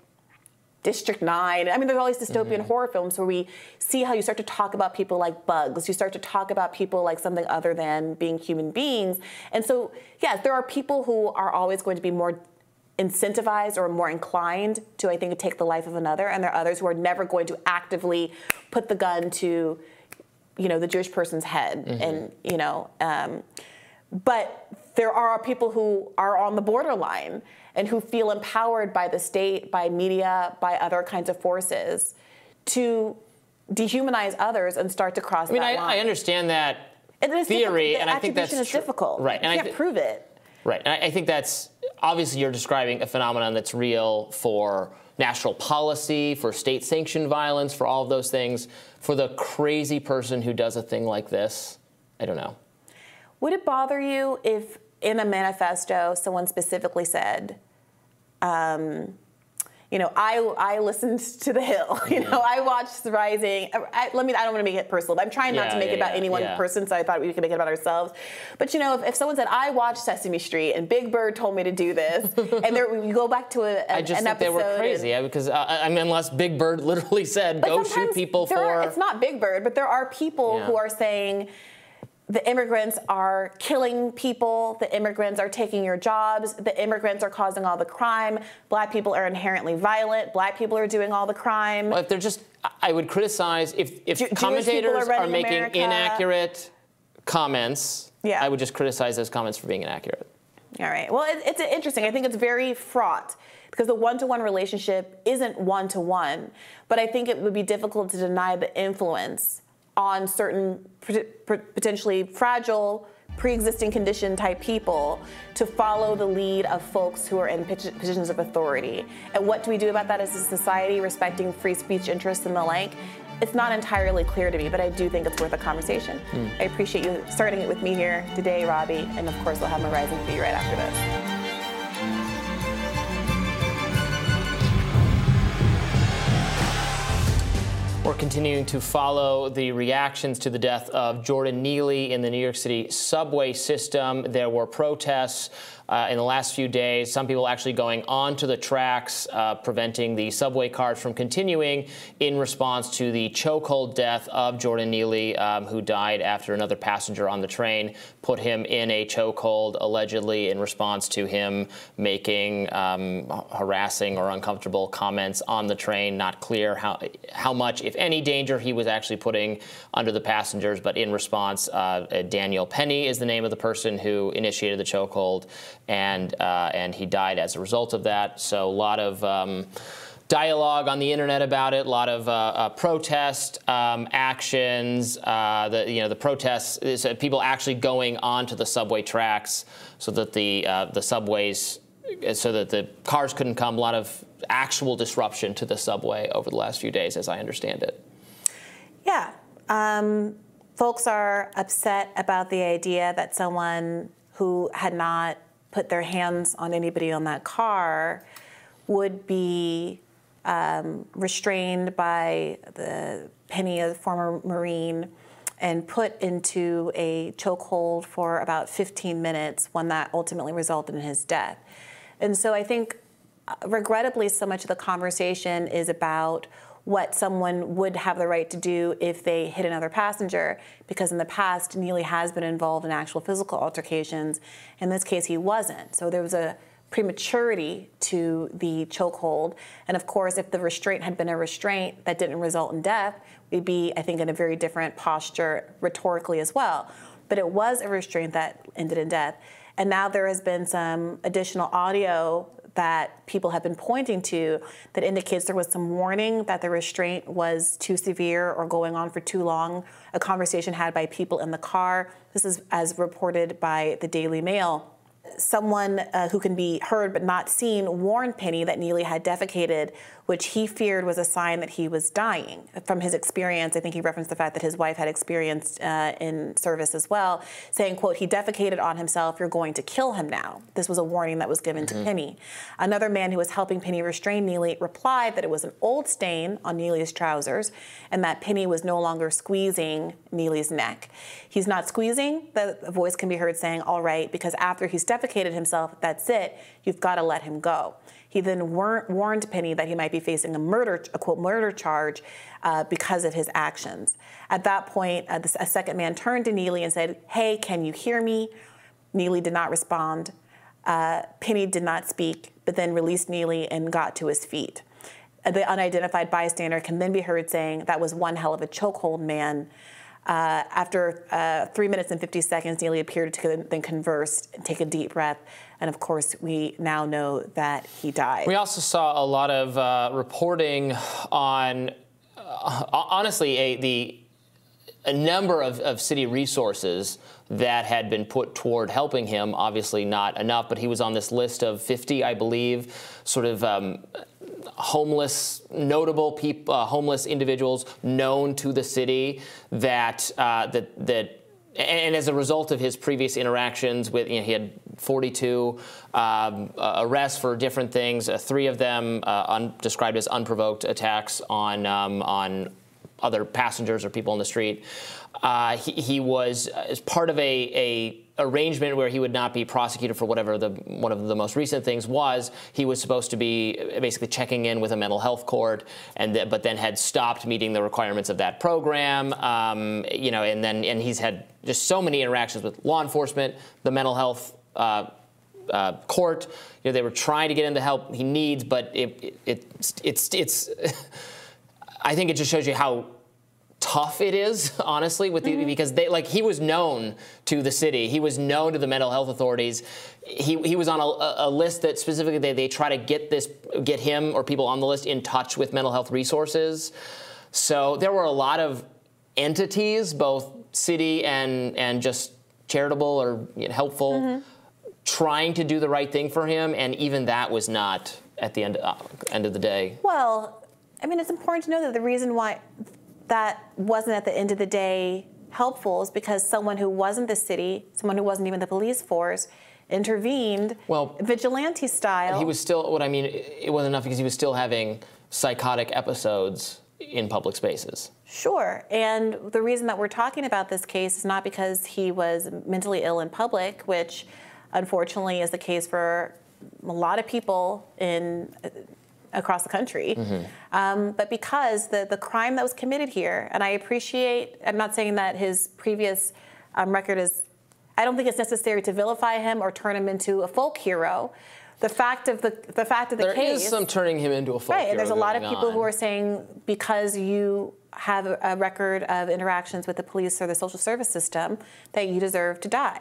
District 9. I mean, there's all these dystopian mm-hmm. horror films where we see how you start to talk about people like bugs. You start to talk about people like something other than being human beings. And so, yes, there are people who are always going to be more incentivized or more inclined to, I think, take the life of another. And there are others who are never going to actively put the gun to, you know, the Jewish person's head. Mm-hmm. And, you know, um, but there are people who are on the borderline and who feel empowered by the state, by media, by other kinds of forces to dehumanize others and start to cross I mean, that I, line. I understand that theory, and I think that's is difficult. Right, you and can't th- prove it. Right, and I, I think that's obviously you're describing a phenomenon that's real for national policy, for state sanctioned violence, for all of those things. For the crazy person who does a thing like this, I don't know. Would it bother you if in a manifesto someone specifically said, um, you know, I, I listened to The Hill. You know, I watched The Rising. I, let me. I don't want to make it personal, but I'm trying not to make yeah, it about yeah, any one person. So I thought we could make it about ourselves. But you know, if, if, someone said I watched Sesame Street and Big Bird told me to do this, and there we go back to a, a I just an think they were crazy and, because uh, I mean, unless Big Bird literally said go shoot people for. Are, it's not Big Bird, but there are people who are saying the immigrants are killing people, the immigrants are taking your jobs, the immigrants are causing all the crime, black people are inherently violent, black people are doing all the crime. Well, if they're just, I would criticize if, if commentators are, are, making America. inaccurate comments, yeah. I would just criticize those comments for being inaccurate. All right. Well, it, it's interesting. I think it's very fraught because the one to one relationship isn't one to one, but I think it would be difficult to deny the influence on certain potentially fragile pre-existing condition type people to follow the lead of folks who are in positions of authority. And what do we do about that as a society, respecting free speech interests and the like? it's not entirely clear to me, but I do think it's worth a conversation. Mm. I appreciate you starting it with me here today, Robby, and of course, we'll have my rising for you right after this. Continuing to follow the reactions to the death of Jordan Neely in the New York City subway system. There were protests uh, in the last few days. Some people actually going onto the tracks, uh, preventing the subway cars from continuing in response to the chokehold death of Jordan Neely, um, who died after another passenger on the train put him in a chokehold, allegedly in response to him making um, harassing or uncomfortable comments on the train. Not clear how how much, if any, danger he was actually putting under the passengers, but in response, uh, Daniel Penny is the name of the person who initiated the chokehold and uh, and he died as a result of that. So a lot of um, dialogue on the internet about it, a lot of uh, uh, protest um, actions. Uh, the you know the protests people actually going onto the subway tracks so that the uh, the subways so that the cars couldn't come. A lot of actual disruption to the subway over the last few days, as I understand it. Yeah. Um, folks are upset about the idea that someone who had not put their hands on anybody on that car would be um, restrained by the Penny, a former Marine, and put into a chokehold for about 15 minutes when that ultimately resulted in his death. And so I think, uh, regrettably, so much of the conversation is about what someone would have the right to do if they hit another passenger, because in the past, Neely has been involved in actual physical altercations. In this case, he wasn't. So there was a prematurity to the chokehold. And of course, if the restraint had been a restraint that didn't result in death, we'd be, I think, in a very different posture rhetorically as well. But it was a restraint that ended in death. And now there has been some additional audio that people have been pointing to that indicates there was some warning that the restraint was too severe or going on for too long. A conversation had by people in the car. This is as reported by the Daily Mail someone uh, who can be heard but not seen warned Penny that Neely had defecated, which he feared was a sign that he was dying. From his experience, I think he referenced the fact that his wife had experienced uh, in service as well, saying, quote, he defecated on himself, you're going to kill him now. This was a warning that was given mm-hmm. to Penny. Another man who was helping Penny restrain Neely replied that it was an old stain on Neely's trousers and that Penny was no longer squeezing Neely's neck. He's not squeezing, the voice can be heard saying, all right, because after he's defecated himself, that's it, you've got to let him go. He then war- warned Penny that he might be facing a murder, a quote, murder charge uh, because of his actions. At that point, uh, a second man turned to Neely and said, Hey, can you hear me? Neely did not respond. Uh, Penny did not speak, but then released Neely and got to his feet. Uh, the unidentified bystander can then be heard saying, That was one hell of a chokehold, man. Uh, after uh, three minutes and 50 seconds, Neely appeared to then converse and take a deep breath. And of course, we now know that he died. We also saw a lot of uh, reporting on, uh, honestly, a, the a number of, of city resources that had been put toward helping him. Obviously, not enough, but he was on this list of 50, I believe, sort of um, homeless, notable people, uh, homeless individuals known to the city that uh, that that. And as a result of his previous interactions with, you know, he had 42 um, uh, arrests for different things. Uh, three of them uh, un- described as unprovoked attacks on um, on other passengers or people on the street. Uh, he, he, was as part of a, a arrangement where he would not be prosecuted for whatever the one of the most recent things was. He was supposed to be basically checking in with a mental health court, and th- but then had stopped meeting the requirements of that program. Um, you know, and then and he's had just so many interactions with law enforcement, the mental health. Uh, uh, court, you know, they were trying to get him the help he needs, but it, it, it it's it's. I think it just shows you how tough it is, honestly, with the, mm-hmm. because they like he was known to the city, he was known to the mental health authorities. He, he was on a, a list that specifically they, they try to get this get him or people on the list in touch with mental health resources. So there were a lot of entities, both city and and just charitable or you know, helpful, mm-hmm. trying to do the right thing for him, and even that was not at the end uh, end of the day. Well, I mean, it's important to know that the reason why that wasn't at the end of the day helpful is because someone who wasn't the city, someone who wasn't even the police force, intervened well, vigilante style. He was still, what I mean, it wasn't enough because he was still having psychotic episodes in public spaces. Sure. And the reason that we're talking about this case is not because he was mentally ill in public, which unfortunately is the case for a lot of people in across the country, mm-hmm. um, but because the, the crime that was committed here, and I appreciate, I'm not saying that his previous um, record is, I don't think it's necessary to vilify him or turn him into a folk hero. The fact of the the fact of the there case. There is some turning him into a folk right, hero. Right, there's a lot of people on. who are saying because you have a record of interactions with the police or the social service system that you deserve to die.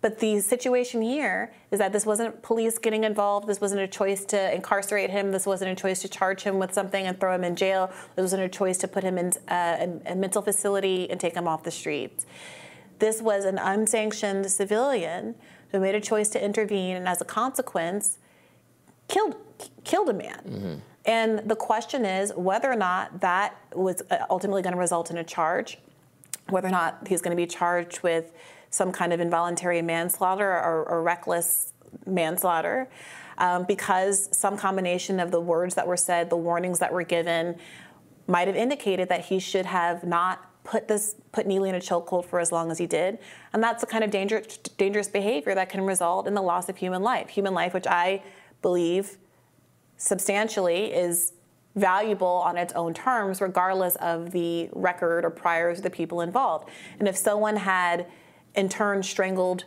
But the situation here is that this wasn't police getting involved. This wasn't a choice to incarcerate him. This wasn't a choice to charge him with something and throw him in jail. This wasn't a choice to put him in uh, a, a mental facility and take him off the streets. This was an unsanctioned civilian who made a choice to intervene and, as a consequence, killed killed a man. Mm-hmm. And the question is whether or not that was uh, ultimately going to result in a charge, whether or not he's going to be charged with some kind of involuntary manslaughter or, or reckless manslaughter, um, because some combination of the words that were said, the warnings that were given, might have indicated that he should have not put this put Neely in a chokehold for as long as he did, and that's the kind of dangerous dangerous behavior that can result in the loss of human life. Human life, which I believe substantially is valuable on its own terms, regardless of the record or priors of the people involved. And if someone had in turn strangled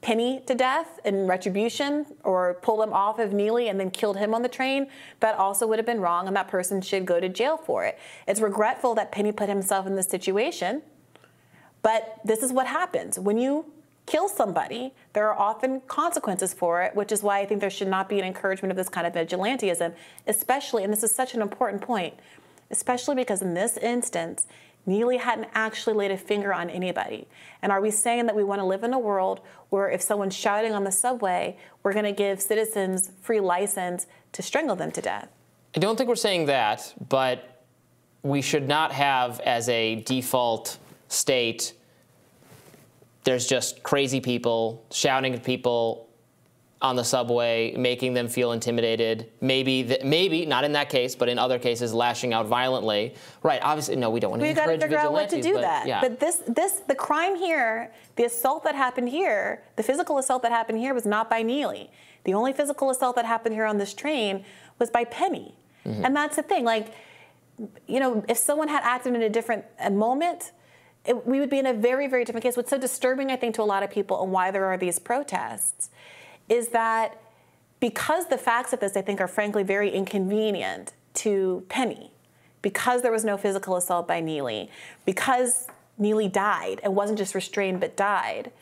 Penny to death in retribution or pulled him off of Neely and then killed him on the train, that also would have been wrong and that person should go to jail for it. It's regretful that Penny put himself in this situation, but this is what happens. When you kill somebody, there are often consequences for it, which is why I think there should not be an encouragement of this kind of vigilantism, especially, and this is such an important point, especially because in this instance, Neely hadn't actually laid a finger on anybody. And are we saying that we want to live in a world where if someone's shouting on the subway, we're going to give citizens free license to strangle them to death? I don't think we're saying that, but we should not have as a default state there's just crazy people shouting at people on the subway, making them feel intimidated. Maybe, the, maybe not in that case, but in other cases, lashing out violently. Right? Obviously, no, we don't want to. We got to figure out what to do but, that. Yeah. But this, this, the crime here, the assault that happened here, the physical assault that happened here was not by Neely. The only physical assault that happened here on this train was by Penny, mm-hmm. and that's the thing. Like, you know, if someone had acted in a different moment. It, we would be in a very, very different case. What's so disturbing, I think, to a lot of people and why there are these protests is that because the facts of this, I think, are frankly very inconvenient to Penny, because there was no physical assault by Neely, because Neely died and wasn't just restrained but died.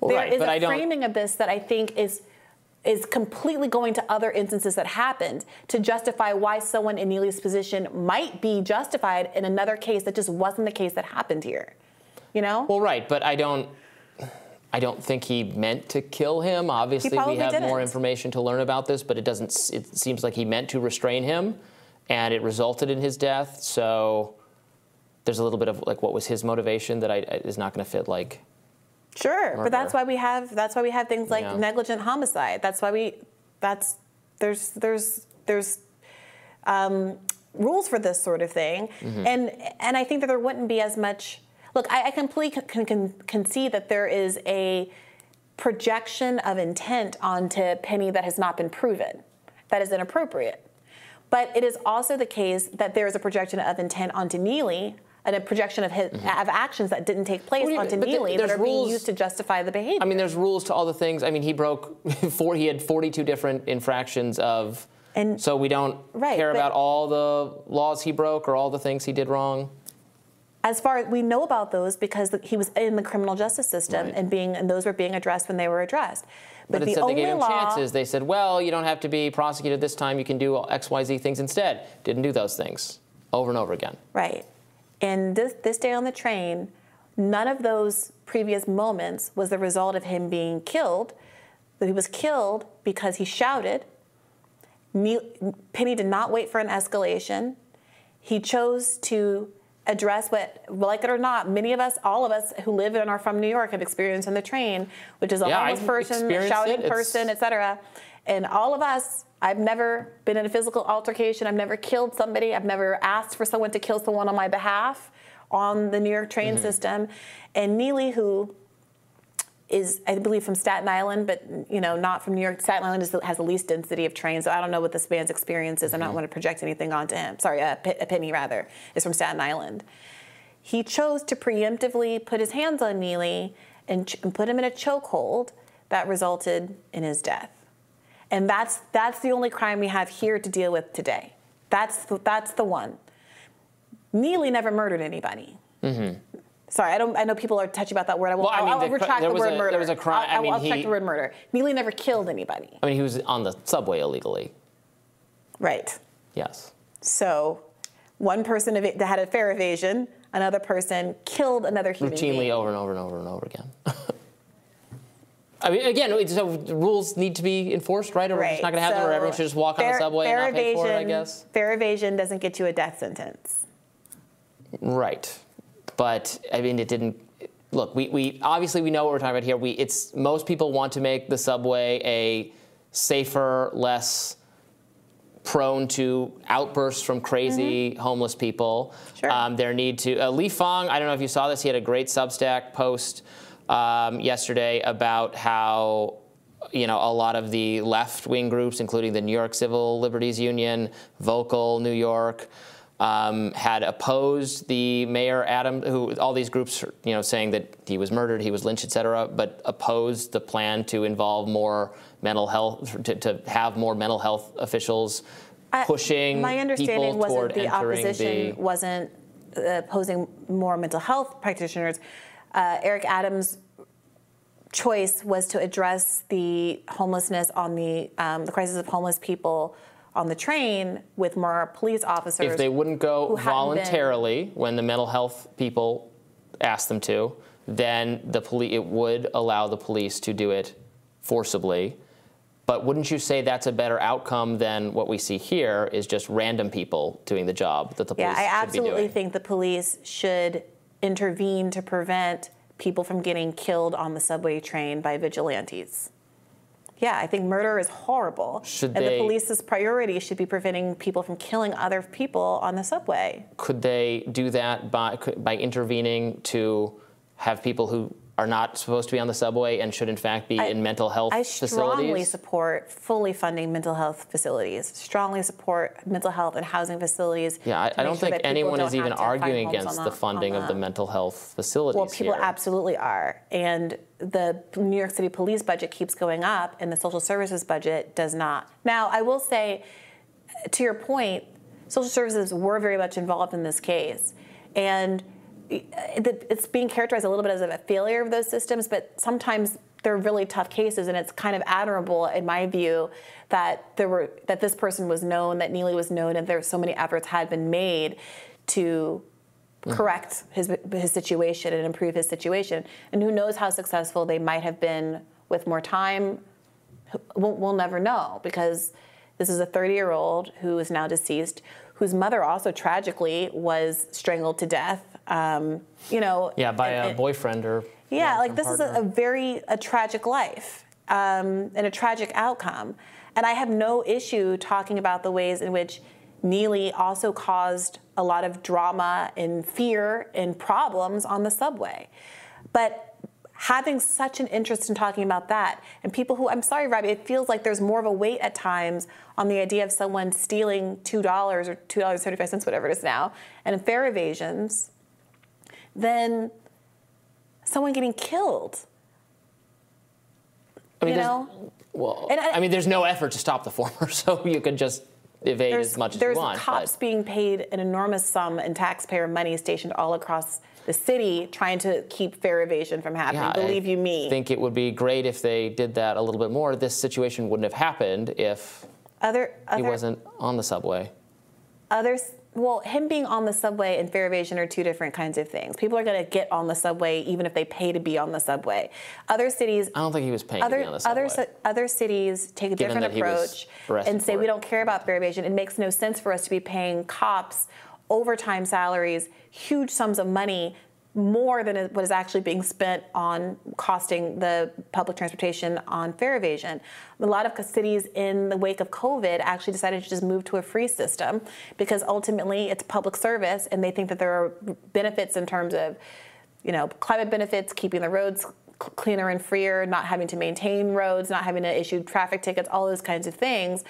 Well, there right, is a framing of this that I think is is completely going to other instances that happened to justify why someone in Neely's position might be justified in another case that just wasn't the case that happened here. You know? Well, right, but I don't I don't think he meant to kill him. Obviously, we have didn't. more information to learn about this, but it doesn't. It seems like he meant to restrain him, and it resulted in his death. So there's a little bit of like what was his motivation that I, is not going to fit like. Sure, murder. but that's why we have that's why we have things like yeah. negligent homicide. That's why we that's there's there's there's um, rules for this sort of thing, mm-hmm. and and I think that there wouldn't be as much Look, I, I completely can, can, can see that there is a projection of intent onto Penny that has not been proven. That is inappropriate. But it is also the case that there is a projection of intent onto Neely and a projection of, his, mm-hmm. of actions that didn't take place well, onto Neely that are rules, being used to justify the behavior. I mean, there's rules to all the things. I mean, he broke four. He had 42 different infractions of. And so we don't right, care about all the laws he broke or all the things he did wrong as far as we know about those because he was in the criminal justice system right. and being and those were being addressed when they were addressed. But, but the only they gave him law, chances. They said, "Well, you don't have to be prosecuted this time. You can do X, Y, Z things instead." Didn't do those things over and over again. Right. And this this day on the train, none of those previous moments was the result of him being killed. He was killed because he shouted. Penny did not wait for an escalation. He chose to address what, like it or not, many of us, all of us who live and are from New York have experienced in the train, which is a Yeah, homeless I've person, shouting it. Person, etc. And all of us, I've never been in a physical altercation. I've never killed somebody. I've never asked for someone to kill someone on my behalf on the New York train Mm-hmm. system. And Neely, who is I believe from Staten Island, but you know not from New York. Staten Island is, has the least density of trains, so I don't know what this man's experience is. I'm not mm-hmm. going to project anything onto him. Sorry, a, a Penny rather is from Staten Island. He chose to preemptively put his hands on Neely and, and put him in a chokehold that resulted in his death. And that's that's the only crime we have here to deal with today. That's the, that's the one. Neely never murdered anybody. Mm-hmm. Sorry, I don't. I know people are touchy about that word. I will. Well, I mean, the cr- retract the word a- murder. there was a crime- I'll, I mean, I'll the word murder. Neely never killed anybody. I mean, he was on the subway illegally. Right. Yes. So, one person that had a fare evasion, another person killed another human Routinely being. over and over and over and over again. I mean, again, so rules need to be enforced, right? Or we're just not going to have them, or everyone should just walk on the subway and not pay for it, I guess. Fare evasion doesn't get you a death sentence. Right. But I mean, it didn't. Look, we, we obviously we know what we're talking about here. We it's most people want to make the subway a safer, less prone to outbursts from crazy homeless people. Sure. Um, their need to uh, Lee Fang. I don't know if you saw this. He had a great Substack post um, yesterday about how you know a lot of the left-wing groups, including the New York Civil Liberties Union, Vocal New York, um, had opposed the mayor Adam, who all these groups, you know, saying that he was murdered, he was lynched, et cetera, but opposed the plan to involve more mental health, to, to have more mental health officials I- pushing My understanding wasn't the opposition the. wasn't uh, opposing more mental health practitioners. Uh, Eric Adams' choice was to address the homelessness on the um, the crisis of homeless people on the train with more police officers. If they wouldn't go hadn't been- voluntarily when the mental health people asked them to, then the poli- it would allow the police to do it forcibly. But wouldn't you say that's a better outcome than what we see here is just random people doing the job that the Yeah, police I should be absolutely think the police should intervene to prevent people from getting killed on the subway train by vigilantes. Yeah, I think murder is horrible. Should and they- the police's priority should be preventing people from killing other people on the subway. Could they do that by by intervening to have people who are not supposed to be on the subway and should in fact be I- in mental health I facilities? strongly support fully funding mental health facilities. Strongly support mental health and housing facilities. Yeah, I, I don't sure think anyone don't is even have to find arguing against on the funding of the mental health facilities Well, people here. absolutely are. And the New York City police budget keeps going up, and the social services budget does not. Now, I will say, to your point, social services were very much involved in this case. And it's being characterized a little bit as a failure of those systems, but sometimes they're really tough cases, and it's kind of admirable, in my view, that there were that this person was known, that Neely was known, and there so many efforts had been made to mm-hmm. correct his his situation and improve his situation. And who knows how successful they might have been with more time. We'll, we'll never know because this is a 30 year old who is now deceased, whose mother also tragically was strangled to death. Um, you know. yeah, by and- a and- boyfriend or yeah, like this is a, a very a tragic life um, and a tragic outcome. And I have no issue talking about the ways in which Neely also caused a lot of drama and fear and problems on the subway. But having such an interest in talking about that, and people who, I'm sorry, Robby, it feels like there's more of a weight at times on the idea of someone stealing $2 or $2.35, whatever it is now, and fare evasions, than someone getting killed. I mean, you there's- know, Well, And I- I, mean, there's no effort to stop the former, so you can just evade as much as you want. There's cops but being paid an enormous sum in taxpayer money stationed all across the city trying to keep fare evasion from happening. yeah, Believe I you me. I think it would be great if they did that a little bit more. This situation wouldn't have happened if other he wasn't on the subway. others well, him being on the subway and fare evasion are two different kinds of things. People are going to get on the subway even if they pay to be on the subway. Other cities I don't think he was paying to be other on the subway. other other cities take a Given different that he was approach and say we don't care about fare evasion. It makes no sense for us to be paying cops overtime salaries, huge sums of money more than what is actually being spent on costing the public transportation on fare evasion. A lot of cities in the wake of COVID actually decided to just move to a free system because ultimately it's public service and they think that there are benefits in terms of, you know, climate benefits, keeping the roads cleaner and freer, not having to maintain roads, not having to issue traffic tickets, all those kinds of things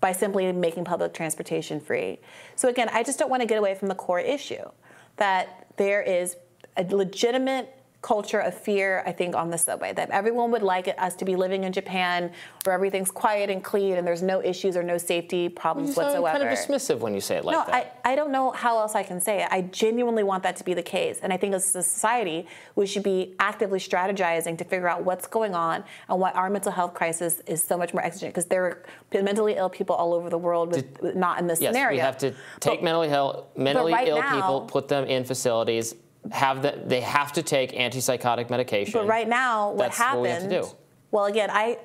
by simply making public transportation free. So again, I just don't want to get away from the core issue that there is a legitimate culture of fear, I think, on the subway. That everyone would like us to be living in Japan where everything's quiet and clean and there's no issues or no safety problems you sound whatsoever. Uh, kind of dismissive when you say it like no, that. I, I don't know how else I can say it. I genuinely want that to be the case. And I think as a society, we should be actively strategizing to figure out what's going on and why our mental health crisis is so much more exigent. Because there are mentally ill people all over the world with, Did, not in this yes, scenario. we have to take but, mentally ill, mentally right ill now, people, put them in facilities have the, they have to take antipsychotic medication. But right now, what That's happened? What we have to do. Well, again, I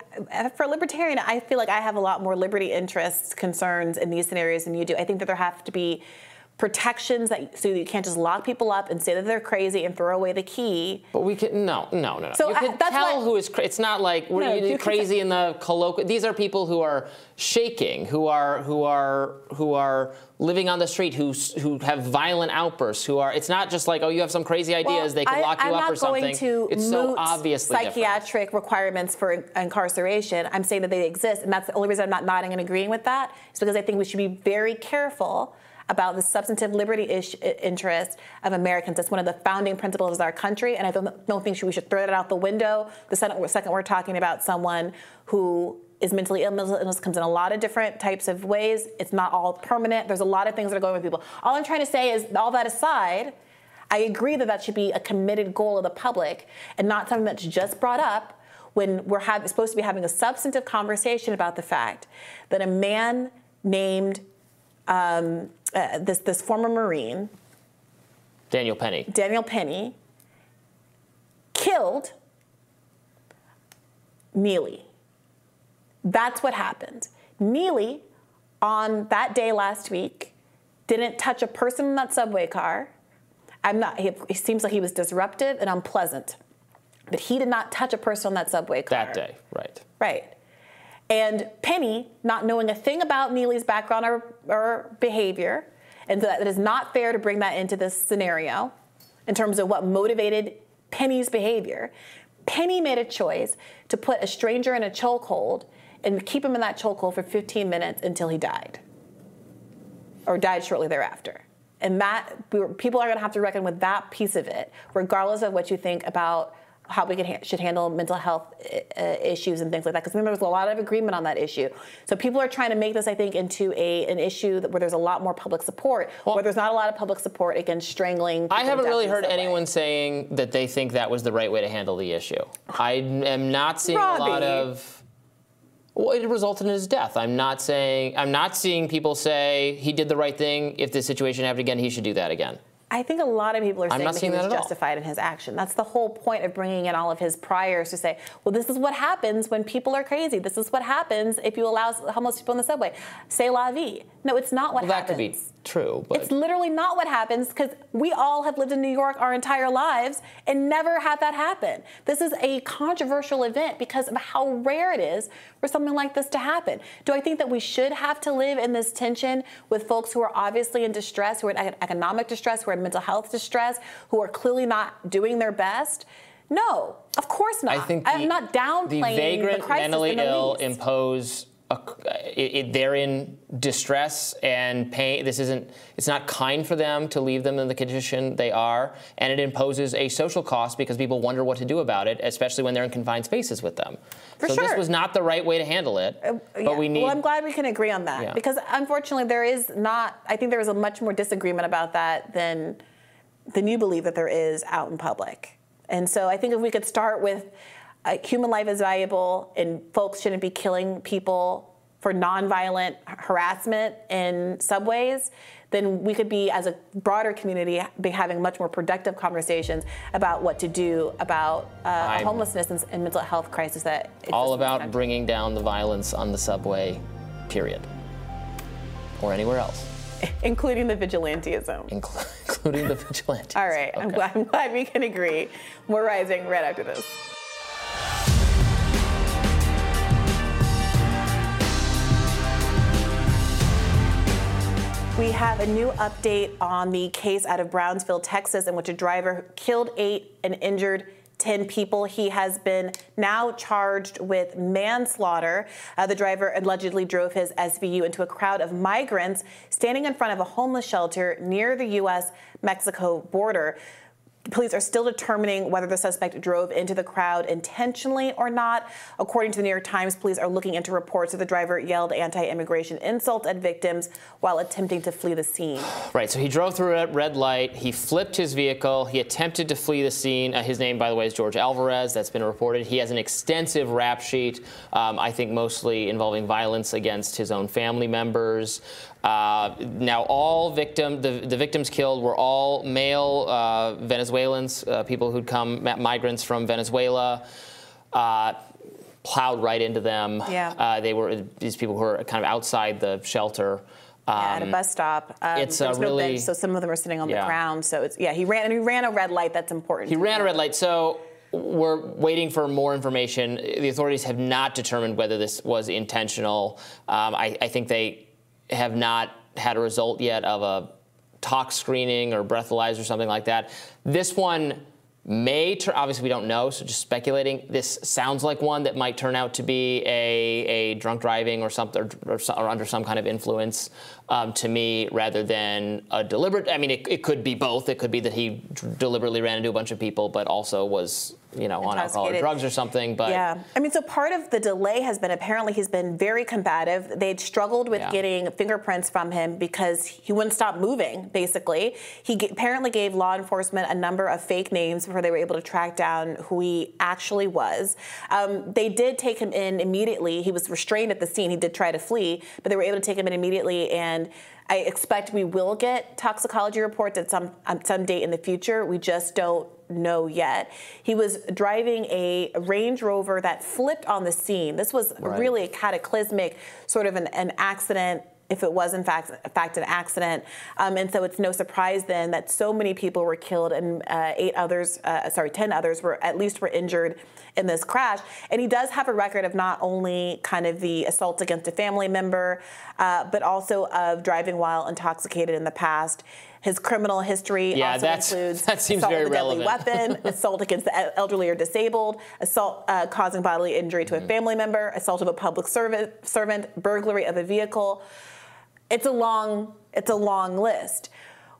for libertarian, I feel like I have a lot more liberty interests, concerns in these scenarios than you do. I think that there have to be protections that so you can't just lock people up and say that they're crazy and throw away the key. But we can no, no, no, no. So you uh, can I, tell who is. Cra- it's not like we're no, you crazy in the colloquial. These are people who are shaking, who are who are who are living on the street, who who have violent outbursts, who are. It's not just like oh, you have some crazy ideas, well, they can I, lock you I'm up or something. I'm not going to it's so obviously psychiatric different. requirements for incarceration. I'm saying that they exist, and that's the only reason I'm not nodding and agreeing with that. Is because I think we should be very careful about the substantive liberty ish, interest of Americans. That's one of the founding principles of our country, and I don't, don't think we should throw that out the window. The second, second we're talking about someone who is mentally ill. Mental illness comes in a lot of different types of ways. It's not all permanent. There's a lot of things that are going with people. All I'm trying to say is, all that aside, I agree that that should be a committed goal of the public and not something that's just brought up when we're have, supposed to be having a substantive conversation about the fact that a man named um, uh, this this former Marine, Daniel Penny. Daniel Penny, killed Neely. That's what happened. Neely, on that day last week, didn't touch a person in that subway car. I'm not. He, it seems like he was disruptive and unpleasant, but he did not touch a person on that subway car. That day, right? Right. And Penny, not knowing a thing about Neely's background or, or behavior, and that it is not fair to bring that into this scenario in terms of what motivated Penny's behavior. Penny made a choice to put a stranger in a chokehold and keep him in that chokehold for 15 minutes until he died, or died shortly thereafter. And that people are going to have to reckon with that piece of it, regardless of what you think about how we ha- should handle mental health uh, issues and things like that. Because there was a lot of agreement on that issue. So people are trying to make this, I think, into a an issue where there's a lot more public support, well, where there's not a lot of public support against strangling. I haven't really heard anyone saying that they think that was the right way to handle the issue. I am not seeing Robby. a lot of. Well, it resulted in his death. I'm not saying I'm not seeing people say he did the right thing. If this situation happened again, he should do that again. I think a lot of people are saying that he was that justified in his action. That's the whole point of bringing in all of his priors to say, well, this is what happens when people are crazy. This is what happens if you allow homeless people in the subway. Say la vie. No, it's not what well, happens. That could be true. But it's literally not what happens because we all have lived in New York our entire lives and never had that happen. This is a controversial event because of how rare it is for something like this to happen. Do I think that we should have to live in this tension with folks who are obviously in distress, who are in economic distress, who are in mental health distress, who are clearly not doing their best? No, of course not. I think the, I'm not downplaying the vagrant, the mentally the ill least. impose it, it, they're in distress and pain. This isn't. It's not kind for them to leave them in the condition they are, and it imposes a social cost because people wonder what to do about it, especially when they're in confined spaces with them. For so sure. this was not the right way to handle it. Uh, but yeah. we need. Well, I'm glad we can agree on that yeah. because unfortunately there is not. I think there is a much more disagreement about that than than you believe that there is out in public. And so I think if we could start with uh, human life is valuable and folks shouldn't be killing people for nonviolent harassment in subways, then we could be, as a broader community, be having much more productive conversations about what to do about uh, homelessness and, and, mental health crisis that. All about bringing down the violence on the subway, period, or anywhere else. including the vigilantism. including the vigilantism. All right, okay. I'm, glad, I'm glad we can agree. More rising right after this. We have a new update on the case out of Brownsville, Texas, in which a driver killed eight and injured 10 people. He has been now charged with manslaughter. Uh, the driver allegedly drove his SVU into a crowd of migrants standing in front of a homeless shelter near the U.S. Mexico border. Police are still determining whether the suspect drove into the crowd intentionally or not. According to the New York Times, police are looking into reports that the driver yelled anti immigration insults at victims while attempting to flee the scene. Right, so he drove through a red light, he flipped his vehicle, he attempted to flee the scene. Uh, his name, by the way, is George Alvarez. That's been reported. He has an extensive rap sheet, um, I think mostly involving violence against his own family members. Uh, now, all victim the, the victims killed were all male uh, Venezuelans, uh, people who'd come, migrants from Venezuela. Uh, plowed right into them. Yeah. Uh, they were these people who were kind of outside the shelter. Um, yeah, at a um, bus stop. Um, it's a really, no bench, so some of them were sitting on yeah. the ground. So it's yeah, he ran and he ran a red light. That's important. He ran a red light. So we're waiting for more information. The authorities have not determined whether this was intentional. Um, I, I think they have not had a result yet of a tox screening or breathalyzer or something like that. This one may turn, obviously we don't know, so just speculating. This sounds like one that might turn out to be a, a drunk driving or something, or, or, under some kind of influence um, to me, rather than a deliberate. I mean, it, it could be both. It could be that he deliberately ran into a bunch of people, but also was you know, on alcohol or drugs or something. But yeah, I mean, so part of the delay has been apparently he's been very combative. They'd struggled with yeah. getting fingerprints from him because he wouldn't stop moving. Basically, he g- apparently gave law enforcement a number of fake names before they were able to track down who he actually was. Um, they did take him in immediately. He was restrained at the scene. He did try to flee, but they were able to take him in immediately and. I expect we will get toxicology reports at some some date in the future. We just don't know yet. He was driving a Range Rover that flipped on the scene. This was right. really a cataclysmic sort of an, an accident if it was in fact, in fact an accident. Um, and so it's no surprise then that so many people were killed and uh, eight others, uh, sorry, 10 others were at least were injured in this crash. And he does have a record of not only kind of the assault against a family member, uh, but also of driving while intoxicated in the past. His criminal history yeah, also includes that seems assault very with a deadly relevant. weapon, assault against the elderly or disabled, assault uh, causing bodily injury to mm-hmm. a family member, assault of a public servant, servant, burglary of a vehicle. It's a long, it's a long list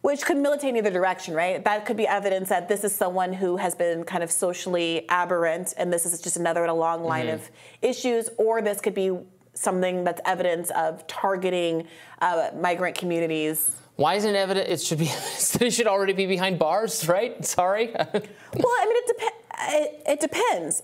which could militate in either direction, right? That could be evidence that this is someone who has been kind of socially aberrant, and this is just another in a long line mm-hmm. of issues, or this could be something that's evidence of targeting uh, migrant communities why isn't it evident? It should be. it should already be behind bars, right? Sorry. well, I mean, it, dep- it, it depends.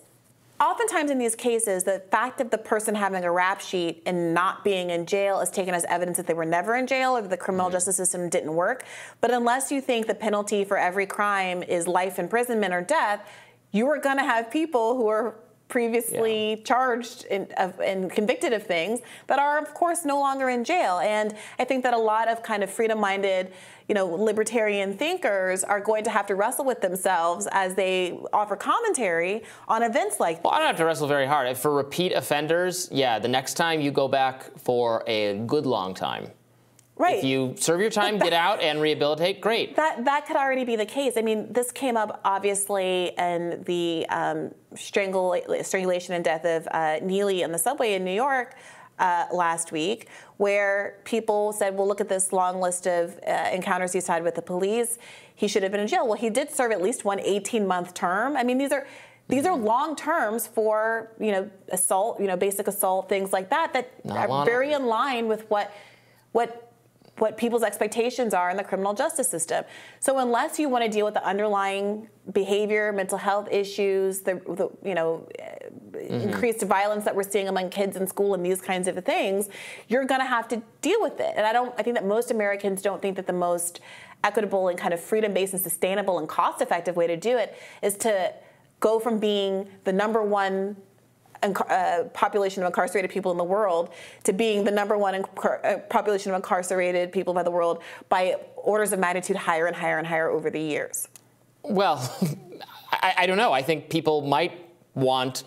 Oftentimes in these cases, the fact of the person having a rap sheet and not being in jail is taken as evidence that they were never in jail or that the criminal mm-hmm. justice system didn't work. But unless you think the penalty for every crime is life imprisonment or death, you are going to have people who are previously yeah. charged and, and convicted of things that are, of course, no longer in jail. And I think that a lot of kind of freedom-minded, you know, libertarian thinkers are going to have to wrestle with themselves as they offer commentary on events like. Well, I don't have to wrestle very hard. For repeat offenders, yeah, the next time you go back for a good long time. Right. If you serve your time, that, get out, and rehabilitate, great. That that could already be the case. I mean, this came up obviously in the um, strangle, strangulation and death of uh, Neely in the subway in New York. Uh, last week, where people said, well, look at this long list of uh, encounters he's had with the police. He should have been in jail. Well, he did serve at least one 18 month term. I mean, these are. These are long terms for you know assault, you know basic assault, things like that that Not are very in line with what what what people's expectations are in the criminal justice system. So unless you want to deal with the underlying behavior, mental health issues, the, the you know mm-hmm. increased violence that we're seeing among kids in school and these kinds of things, you're going to have to deal with it. And I don't I think that most Americans don't think that the most equitable and kind of freedom-based and sustainable and cost-effective way to do it is to go from being the number one uh, population of incarcerated people in the world to being the number one uh, population of incarcerated people by the world by orders of magnitude higher and higher and higher over the years? Well, I, I don't know. I think people might want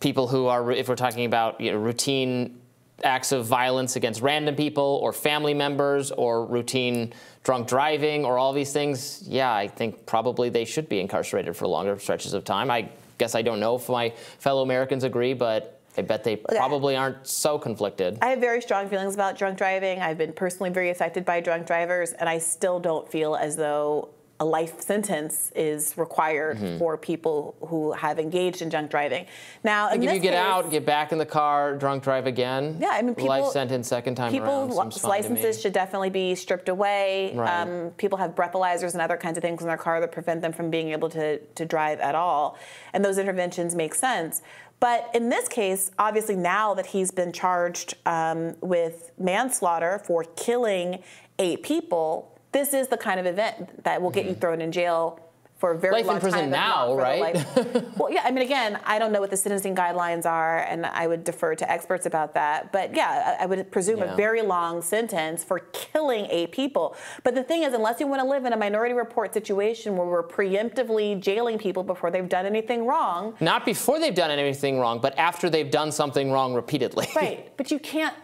people who are, if we're talking about you know, routine acts of violence against random people or family members or routine drunk driving or all these things, yeah, I think probably they should be incarcerated for longer stretches of time. I guess I don't know if my fellow Americans agree, but I bet they probably aren't so conflicted. I have very strong feelings about drunk driving. I've been personally very affected by drunk drivers, and I still don't feel as though a life sentence is required mm-hmm. for people who have engaged in drunk driving. Now, if you get case, out, get back in the car, drunk drive again. Yeah, I mean, people, life sentence second time people's around. licenses should definitely be stripped away. Right. Um, people have breathalyzers and other kinds of things in their car that prevent them from being able to to drive at all, and those interventions make sense. But in this case, obviously, now that he's been charged um, with manslaughter for killing eight people, this is the kind of event that will get mm-hmm. you thrown in jail for a very life long in prison time, now, right? well, yeah. I mean, again, I don't know what the sentencing guidelines are, and I would defer to experts about that. But yeah, I would presume yeah. a very long sentence for killing eight people. But the thing is, unless you want to live in a minority report situation where we're preemptively jailing people before they've done anything wrong, not before they've done anything wrong, but after they've done something wrong repeatedly. Right. But you can't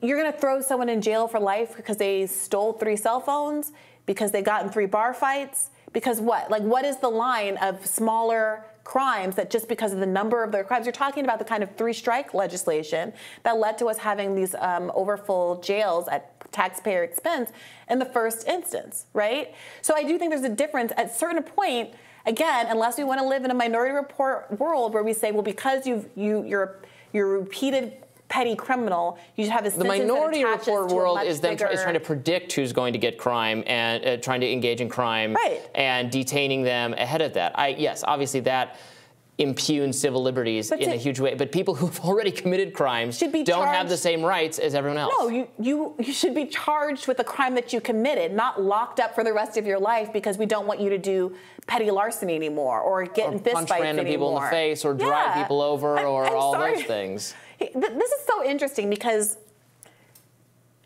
you're going to throw someone in jail for life because they stole three cell phones, because they got in three bar fights, because what? Like, what is the line of smaller crimes that just because of the number of their crimes, you're talking about the kind of three strike legislation that led to us having these um, overfull jails at taxpayer expense in the first instance, right? So I do think there's a difference at certain point. Again, unless we want to live in a minority report world where we say, well, because you've you you're you're repeated petty criminal, you should have a the minority report world is then is trying to predict who's going to get crime and uh, trying to engage in crime right. and detaining them ahead of that. I yes, obviously that impugns civil liberties but in to, a huge way. But people who've already committed crimes should be don't charged, have the same rights as everyone else. No, you, you, you should be charged with the crime that you committed, not locked up for the rest of your life because we don't want you to do petty larceny anymore or get or in fist punch random people in the face or drive people over I, or I'm all sorry. those things. This is so interesting because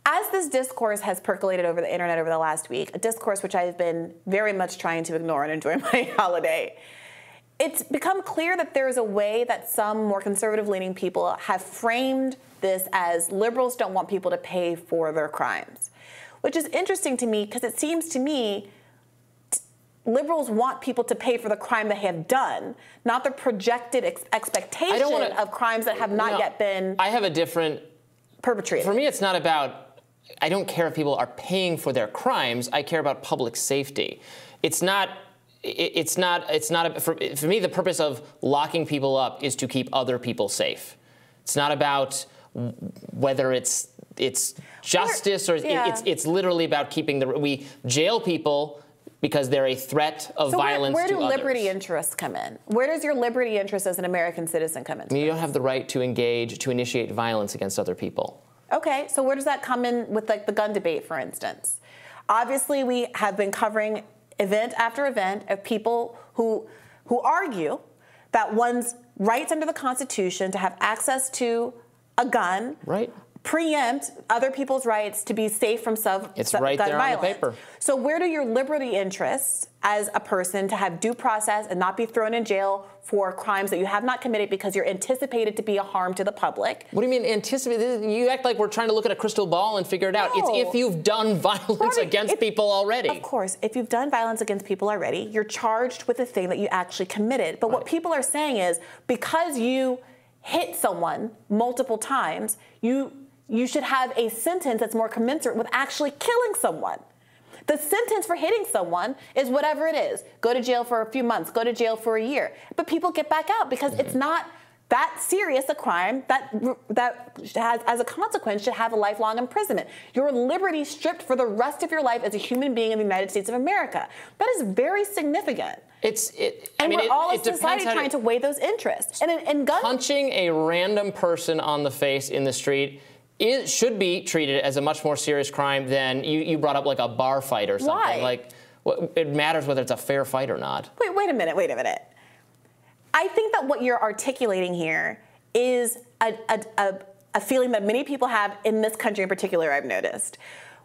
as this discourse has percolated over the internet over the last week, a discourse which I've been very much trying to ignore and enjoy my holiday, it's become clear that there is a way that some more conservative leaning people have framed this as liberals don't want people to pay for their crimes, which is interesting to me because it seems to me liberals want people to pay for the crime they have done, not the projected ex- expectation wanna, of crimes that have not no, yet been. I have a different perpetrated. For me, it's not about. I don't care if people are paying for their crimes. I care about public safety. It's not. It's not. It's not. A, for, for me, the purpose of locking people up is to keep other people safe. It's not about whether it's it's justice or, yeah. it's it's literally about keeping the we jail people because they're a threat of so violence where, where do liberty others. interests come in? Where does your liberty interest as an American citizen come in? you don't have the right to engage, to initiate violence against other people. Okay, so where does that come in with like the gun debate, for instance? Obviously, we have been covering event after event of people who who argue that one's rights under the Constitution to have access to a gun right preempt other people's rights to be safe from self it's right gun there violence. on the paper. So where do your liberty interests as a person to have due process and not be thrown in jail for crimes that you have not committed because you're anticipated to be a harm to the public? What do you mean anticipated? You act like we're trying to look at a crystal ball and figure it out. No. It's if you've done violence right. against if, people already. Of course, if you've done violence against people already, you're charged with the thing that you actually committed. But right. what people are saying is because you hit someone multiple times, you you should have a sentence that's more commensurate with actually killing someone. The sentence for hitting someone is whatever it is. Go to jail for a few months, go to jail for a year. But people get back out because mm-hmm. it's not that serious a crime that that has as a consequence should have a lifelong imprisonment. Your liberty stripped for the rest of your life as a human being in the United States of America. That is very significant. It's it. And I mean, we're it, all as society trying to, to weigh those interests. And in, in gun punching a random person on the face in the street it should be treated as a much more serious crime than you, you brought up like a bar fight or something. Why? Like it matters whether it's a fair fight or not. Wait, wait a minute, wait a minute. I think that what you're articulating here is a, a, a, a feeling that many people have in this country in particular, I've noticed,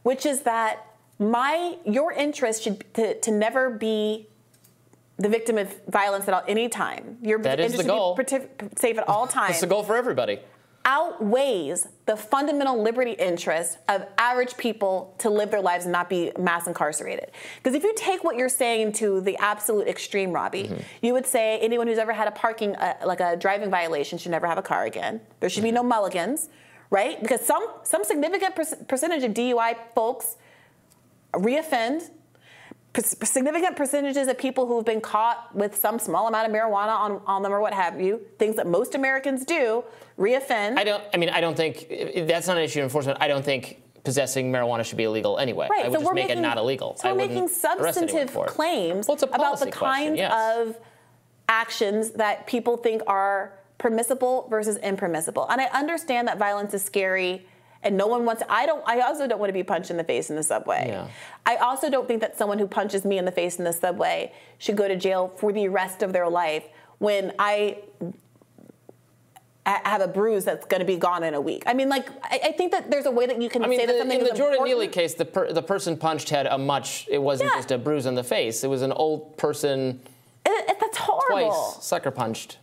which is that my your interest should to, to never be the victim of violence at all, any time. Your That is interest the goal. safe at all times It's the goal for everybody. Outweighs the fundamental liberty interest of average people to live their lives and not be mass incarcerated. Because if you take what you're saying to the absolute extreme, Robby, Mm-hmm. you would say anyone who's ever had a parking, uh, like a driving violation, should never have a car again. There should be Mm-hmm. no mulligans, right? Because some some significant per- percentage of DUI folks reoffend. Per- significant percentages of people who've been caught with some small amount of marijuana on, on them or what have you, things that most Americans do, reoffend. I don't. I mean, I don't think that's not an issue of enforcement. I don't think possessing marijuana should be illegal anyway. Right, I would so just make making, it not illegal. So I we're making substantive claims Well, about the kinds yes. of actions that people think are permissible versus impermissible. And I understand that violence is scary and no one wants I don't I also don't want to be punched in the face in the subway. Yeah. I also don't think that someone who punches me in the face in the subway should go to jail for the rest of their life when I have a bruise that's going to be gone in a week. I mean, like, I, I think that there's a way that you can I mean, say that the, something in the Jordan important. Neely case, the per, the person punched had a much. It wasn't Yeah. just a bruise on the face. It was an old person It- it- that's horrible. twice sucker punched.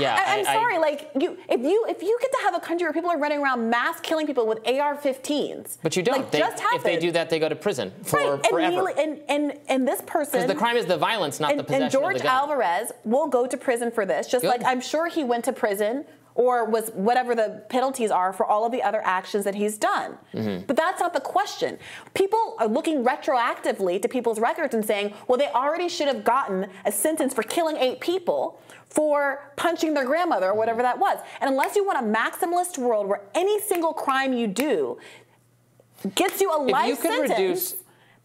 Yeah, I, am I- I- sorry. like you, if you if you get to have a country where people are running around mass killing people with AR-15s, But you don't. Like, They- just happened. if they do that, they go to prison for right? forever. And, and and and this person, Because the crime is the violence, not and, the possession and George of the gun. Alvarez will go to prison for this, just Good. like I'm sure he went to prison or was whatever the penalties are for all of the other actions that he's done. Mm-hmm. But that's not the question. People are looking retroactively to people's records and saying, well, they already should have gotten a sentence for killing eight people for punching their grandmother or whatever that was. And unless you want a maximalist world where any single crime you do gets you a if life you could sentence, reduce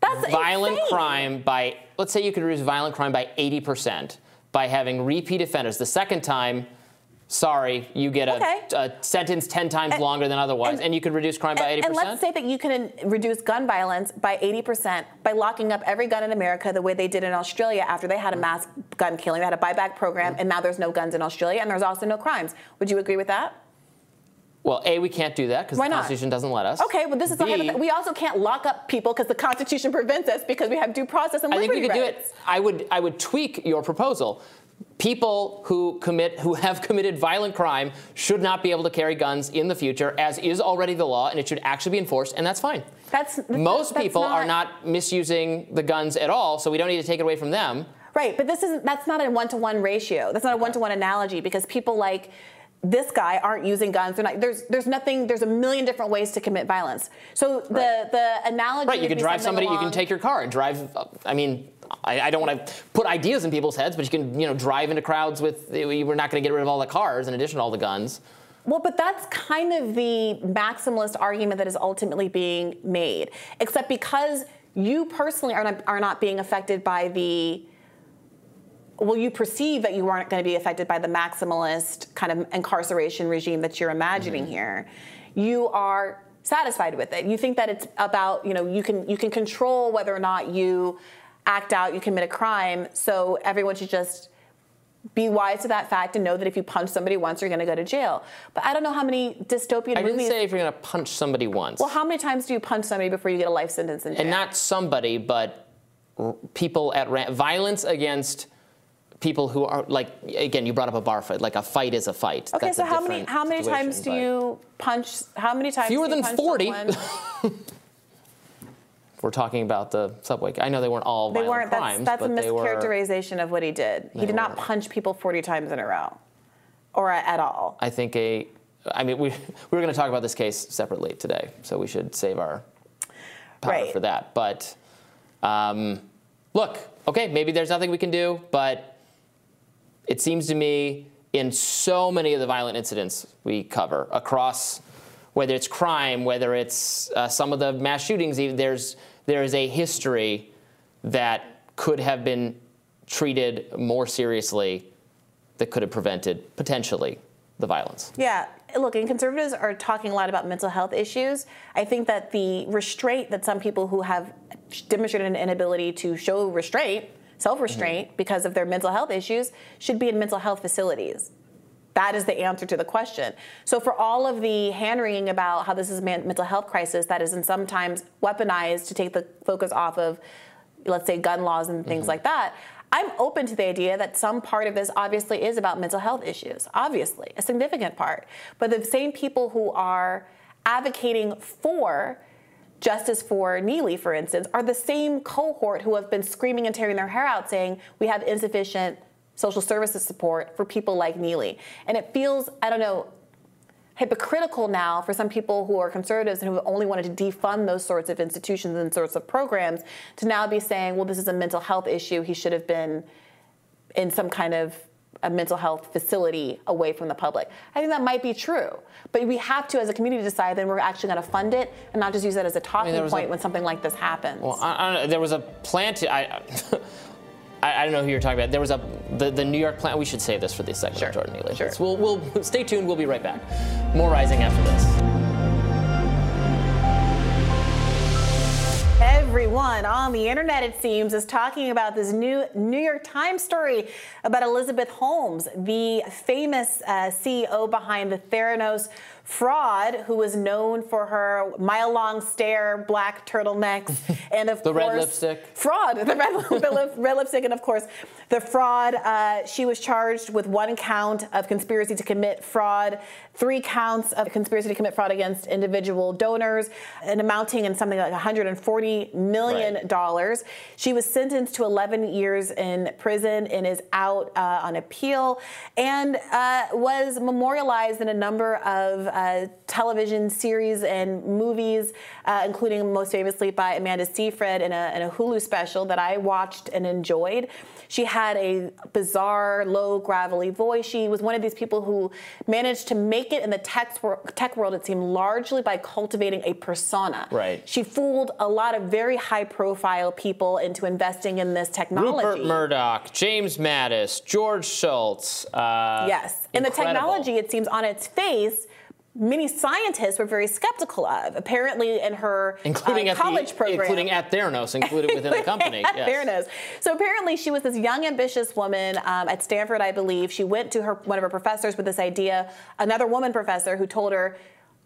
that's violent insane. crime by, let's say you could reduce violent crime by 80% by having repeat offenders. The second time, sorry, you get a, Okay. a sentence 10 times And- longer than otherwise, and, and- you could reduce crime by 80%. And, let's say that you can reduce gun violence by 80% by locking up every gun in America the way they did in Australia after they had a mass gun killing. They had a buyback program, and now there's no guns in Australia, and there's also no crimes. Would you agree with that? well, A, we can't do that because the? Constitution doesn't let us. Okay, well, this is B, we also can't lock up people because the Constitution prevents us because we have due process and I think we could do it. I would I would tweak your proposal. People who commit who have committed violent crime should not be able to carry guns in the future, as is already the law, and it should actually be enforced, and that's fine. That's Most that's people are not misusing the guns at all, so we don't need to take it away from them. Right, but this isn't. That's not a one-to-one ratio. That's not a one-to-one analogy because people like this guy aren't using guns. They're not, there's there's nothing. There's a million different ways to commit violence. So the the analogy. Right, you can drive somebody, you can take your car and drive. Uh, I mean, I, I don't want to put ideas in people's heads, but you can, you know, drive into crowds with. We're not going to get rid of all the cars in addition to all the guns. Well, but that's kind of the maximalist argument that is ultimately being made. Except because you personally are not, are not being affected by the well, you perceive that you aren't going to be affected by the maximalist kind of incarceration regime that you're imagining mm-hmm. here. You are satisfied with it. You think that it's about, you know, you can you can control whether or not you act out, you commit a crime. So everyone should just be wise to that fact and know that if you punch somebody once, you're going to go to jail. But I don't know how many dystopian I didn't movies. say if you're going to punch somebody once. well, how many times do you punch somebody before you get a life sentence in jail? and not somebody, but r- people at ran- violence against people who are like again. You brought up a bar fight. Like a fight is a fight. Okay, That's so how many how many times do you punch? How many times? Fewer do you than punch 40. we're talking about the subway. I know they weren't all They violent weren't. That's, crimes, that's a but they were. mischaracterization of what he did. He did not punch people 40 times in a row, or at all. I think a. I mean, we we were going to talk about this case separately today, so we should save our power Right. for that. But um, look, okay, maybe there's nothing we can do, but it seems to me in so many of the violent incidents we cover across, whether it's crime, whether it's uh, some of the mass shootings, even there's there is a history that could have been treated more seriously, that could have prevented potentially the violence. Yeah, look, and conservatives are talking a lot about mental health issues. I think that the restraint that some people who have demonstrated an inability to show restraint, self restraint mm-hmm. because of their mental health issues should be in mental health facilities. That is the answer to the question. So, for all of the hand wringing about how this is a mental health crisis that is sometimes weaponized to take the focus off of, let's say, gun laws and things mm-hmm. like that, I'm open to the idea that some part of this obviously is about mental health issues, obviously, a significant part. But the same people who are advocating for justice for Neely, for instance, are the same cohort who have been screaming and tearing their hair out saying we have insufficient social services support for people like Neely. And it feels, I don't know, hypocritical now for some people who are conservatives and who only wanted to defund those sorts of institutions and sorts of programs to now be saying, well, this is a mental health issue. He should have been in some kind of a mental health facility away from the public. I think that might be true, but we have to, as a community, decide then we're actually going to fund it and not just use that as a talking I mean, point a, when something like this happens. Well, I, I, there was a plant. I, I, I, don't know who you're talking about. There was a the, the New York plant. We should save this for the segment sure. Jordan Neely. Sure. We'll, we'll stay tuned. We'll be right back. More rising after this. Everyone on the internet, it seems, is talking about this new New York Times story about Elizabeth Holmes, the famous uh, CEO behind the Theranos fraud who was known for her mile long stare, black turtlenecks, and of the course, red lipstick. Fraud, the red, the red lipstick, and of course, the fraud. Uh, she was charged with one count of conspiracy to commit fraud, three counts of conspiracy to commit fraud against individual donors, and amounting in something like 140 million dollars. Right. She was sentenced to 11 years in prison and is out uh, on appeal, and uh, was memorialized in a number of uh, television series and movies, uh, including most famously by Amanda Seyfried in a, in a Hulu special that I watched and enjoyed. She had a bizarre, low, gravelly voice. She was one of these people who managed to make it in the tech, tech world, it seemed, largely by cultivating a persona. Right. She fooled a lot of very high profile people into investing in this technology. Rupert Murdoch, James Mattis, George Shultz. Uh, yes. And the technology, it seems, on its face, many scientists were very skeptical of. Apparently, in her including uh, college the, program, including at Theranos, included within the company. at yes. Theranos. So apparently, she was this young, ambitious woman um, at Stanford, I believe. She went to her one of her professors with this idea. Another woman professor who told her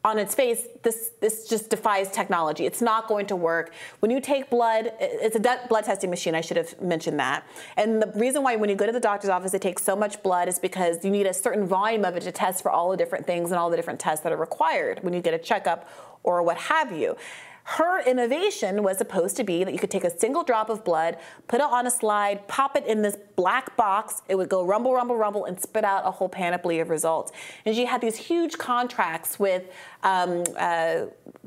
on its face, this this just defies technology. It's not going to work. When you take blood, it's a blood testing machine. I should have mentioned that. And the reason why when you go to the doctor's office, they take so much blood is because you need a certain volume of it to test for all the different things and all the different tests that are required when you get a checkup or what have you. Her innovation was supposed to be that you could take a single drop of blood, put it on a slide, pop it in this black box. It would go rumble, rumble, rumble, and spit out a whole panoply of results. And she had these huge contracts with um, uh,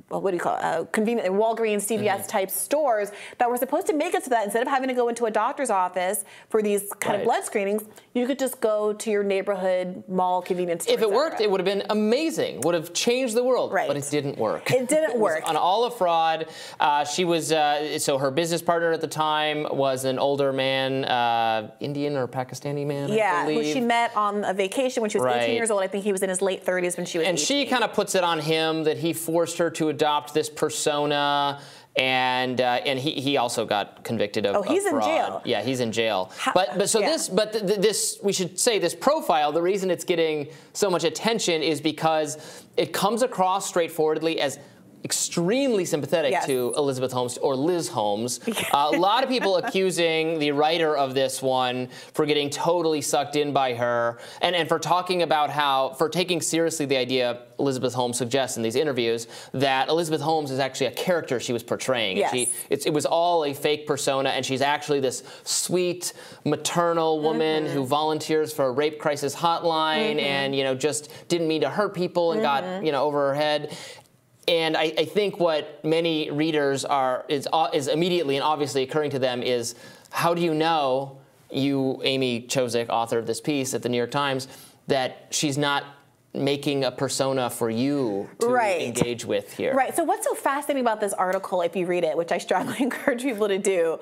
what do you call it? Uh, convenient Walgreens, CVS mm-hmm. type stores that were supposed to make it so that instead of having to go into a doctor's office for these kind right. of blood screenings, you could just go to your neighborhood mall convenience store. If it worked, it would have been amazing. Would have changed the world. Right. But it didn't work. It didn't work. on all of fraud. Uh, she was uh, so her business partner at the time was an older man, uh, Indian or Pakistani man. Yeah, who she met on a vacation when she was right. 18 years old. I think he was in his late 30s when she was. And 18. she kind of puts it on him that he forced her to adopt this persona and uh, and he, he also got convicted of. Oh, he's of in jail. Yeah, he's in jail. How, but but so yeah. this but th- th- this we should say this profile. The reason it's getting so much attention is because it comes across straightforwardly as extremely sympathetic yes. to Elizabeth Holmes or Liz Holmes. Uh, a lot of people accusing the writer of this one for getting totally sucked in by her and, and for talking about how, for taking seriously the idea Elizabeth Holmes suggests in these interviews that Elizabeth Holmes is actually a character she was portraying. Yes. She, it was all a fake persona, and she's actually this sweet, maternal woman mm-hmm. who volunteers for a rape crisis hotline mm-hmm. and, you know, just didn't mean to hurt people and mm-hmm. got, you know, over her head. And I, I, think what many readers are is, uh, is immediately and obviously occurring to them is how do you know you, Amy Chozick, author of this piece at the New York Times, that she's not making a persona for you to right. engage with here. Right. So what's so fascinating about this article, if you read it, which I strongly encourage people to do,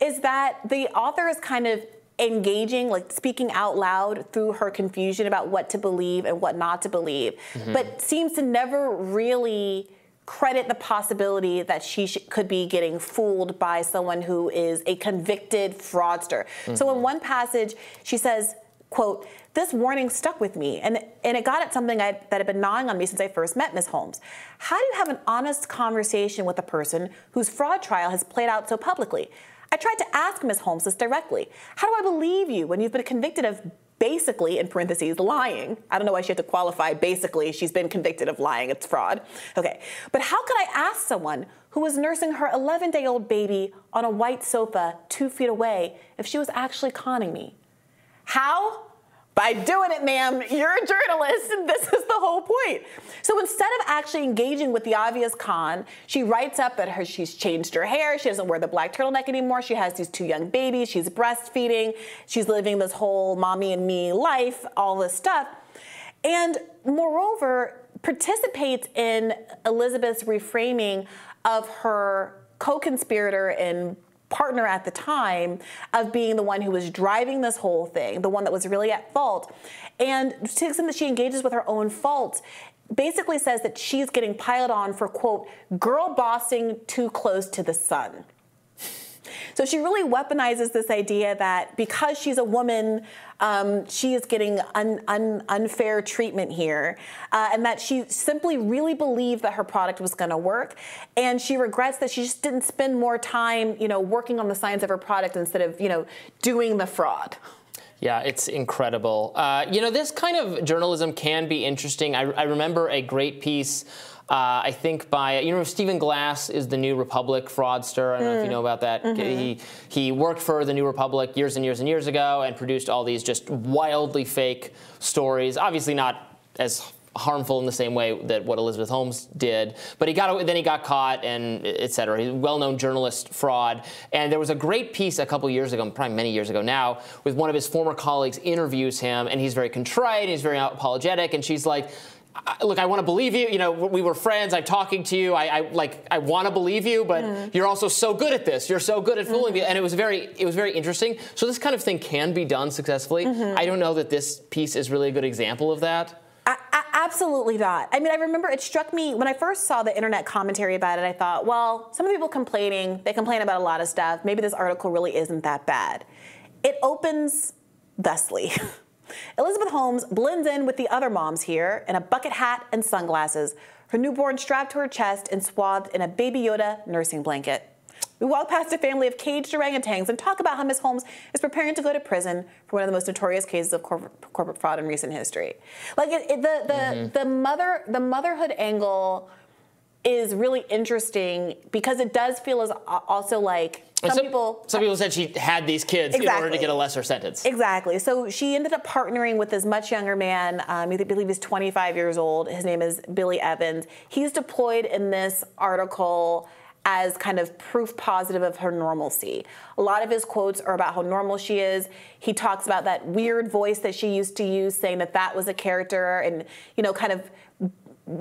is that the author is kind of engaging, like speaking out loud through her confusion about what to believe and what not to believe, mm-hmm. but seems to never really credit the possibility that she sh- could be getting fooled by someone who is a convicted fraudster. Mm-hmm. So in one passage, she says, quote, this warning stuck with me and, and it got at something I, that had been gnawing on me since I first met Ms. Holmes. How do you have an honest conversation with a person whose fraud trial has played out so publicly? I tried to ask Ms. Holmes this directly. How do I believe you when you've been convicted of basically, in parentheses, lying. I don't know why she had to qualify basically. She's been convicted of lying. It's fraud. Okay. But how could I ask someone who was nursing her 11 day old baby on a white sofa two feet away if she was actually conning me? How? By doing it, ma'am. You're a journalist, and this is the whole point. So instead of actually engaging with the obvious con, she writes up that her she's changed her hair. She doesn't wear the black turtleneck anymore. She has these two young babies. She's breastfeeding. She's living this whole mommy and me life, all this stuff. And moreover, participates in Elizabeth's reframing of her co-conspirator in partner at the time of being the one who was driving this whole thing, the one that was really at fault. And to the extent that she engages with her own fault, basically says that she's getting piled on for, quote, girl bossing too close to the sun. So she really weaponizes this idea that because she's a woman, um, she is getting un, un, unfair treatment here, uh, and that she simply really believed that her product was going to work, and she regrets that she just didn't spend more time, you know, working on the science of her product instead of, you know, doing the fraud. Yeah, it's incredible. Uh, you know, this kind of journalism can be interesting. I, I remember a great piece uh, I think by you know Stephen Glass is the New Republic fraudster. I don't mm. know if you mm. know about that. Mm-hmm. He he worked for the New Republic years and years and years ago and produced all these just wildly fake stories. Obviously not as harmful in the same way that what Elizabeth Holmes did. But he got then he got caught and et cetera. He's a well-known journalist fraud. And there was a great piece a couple years ago, probably many years ago now, with one of his former colleagues interviews him, and he's very contrite, and he's very apologetic, and she's like look, I want to believe you. You know, we were friends. I'm talking to you. I, I like, I want to believe you, but mm. you're also so good at this. You're so good at fooling mm-hmm. me. And it was very, it was very interesting. So this kind of thing can be done successfully. Mm-hmm. I don't know that this piece is really a good example of that. I, I, absolutely not. I mean, I remember it struck me when I first saw the internet commentary about it. I thought, well, some of the people complaining, they complain about a lot of stuff. Maybe this article really isn't that bad. It opens thusly. Elizabeth Holmes blends in with the other moms here in a bucket hat and sunglasses, her newborn strapped to her chest and swathed in a Baby Yoda nursing blanket. We walk past a family of caged orangutans and talk about how Miss Holmes is preparing to go to prison for one of the most notorious cases of corporate, corporate fraud in recent history. Like it, it, the the mm-hmm. the mother the motherhood angle is really interesting because it does feel as also like some, some, people some people said she had these kids exactly. in order to get a lesser sentence. Exactly. So she ended up partnering with this much younger man. Um, I believe he's 25 years old. His name is Billy Evans. He's deployed in this article as kind of proof positive of her normalcy. A lot of his quotes are about how normal she is. He talks about that weird voice that she used to use, saying that that was a character, and you know, kind of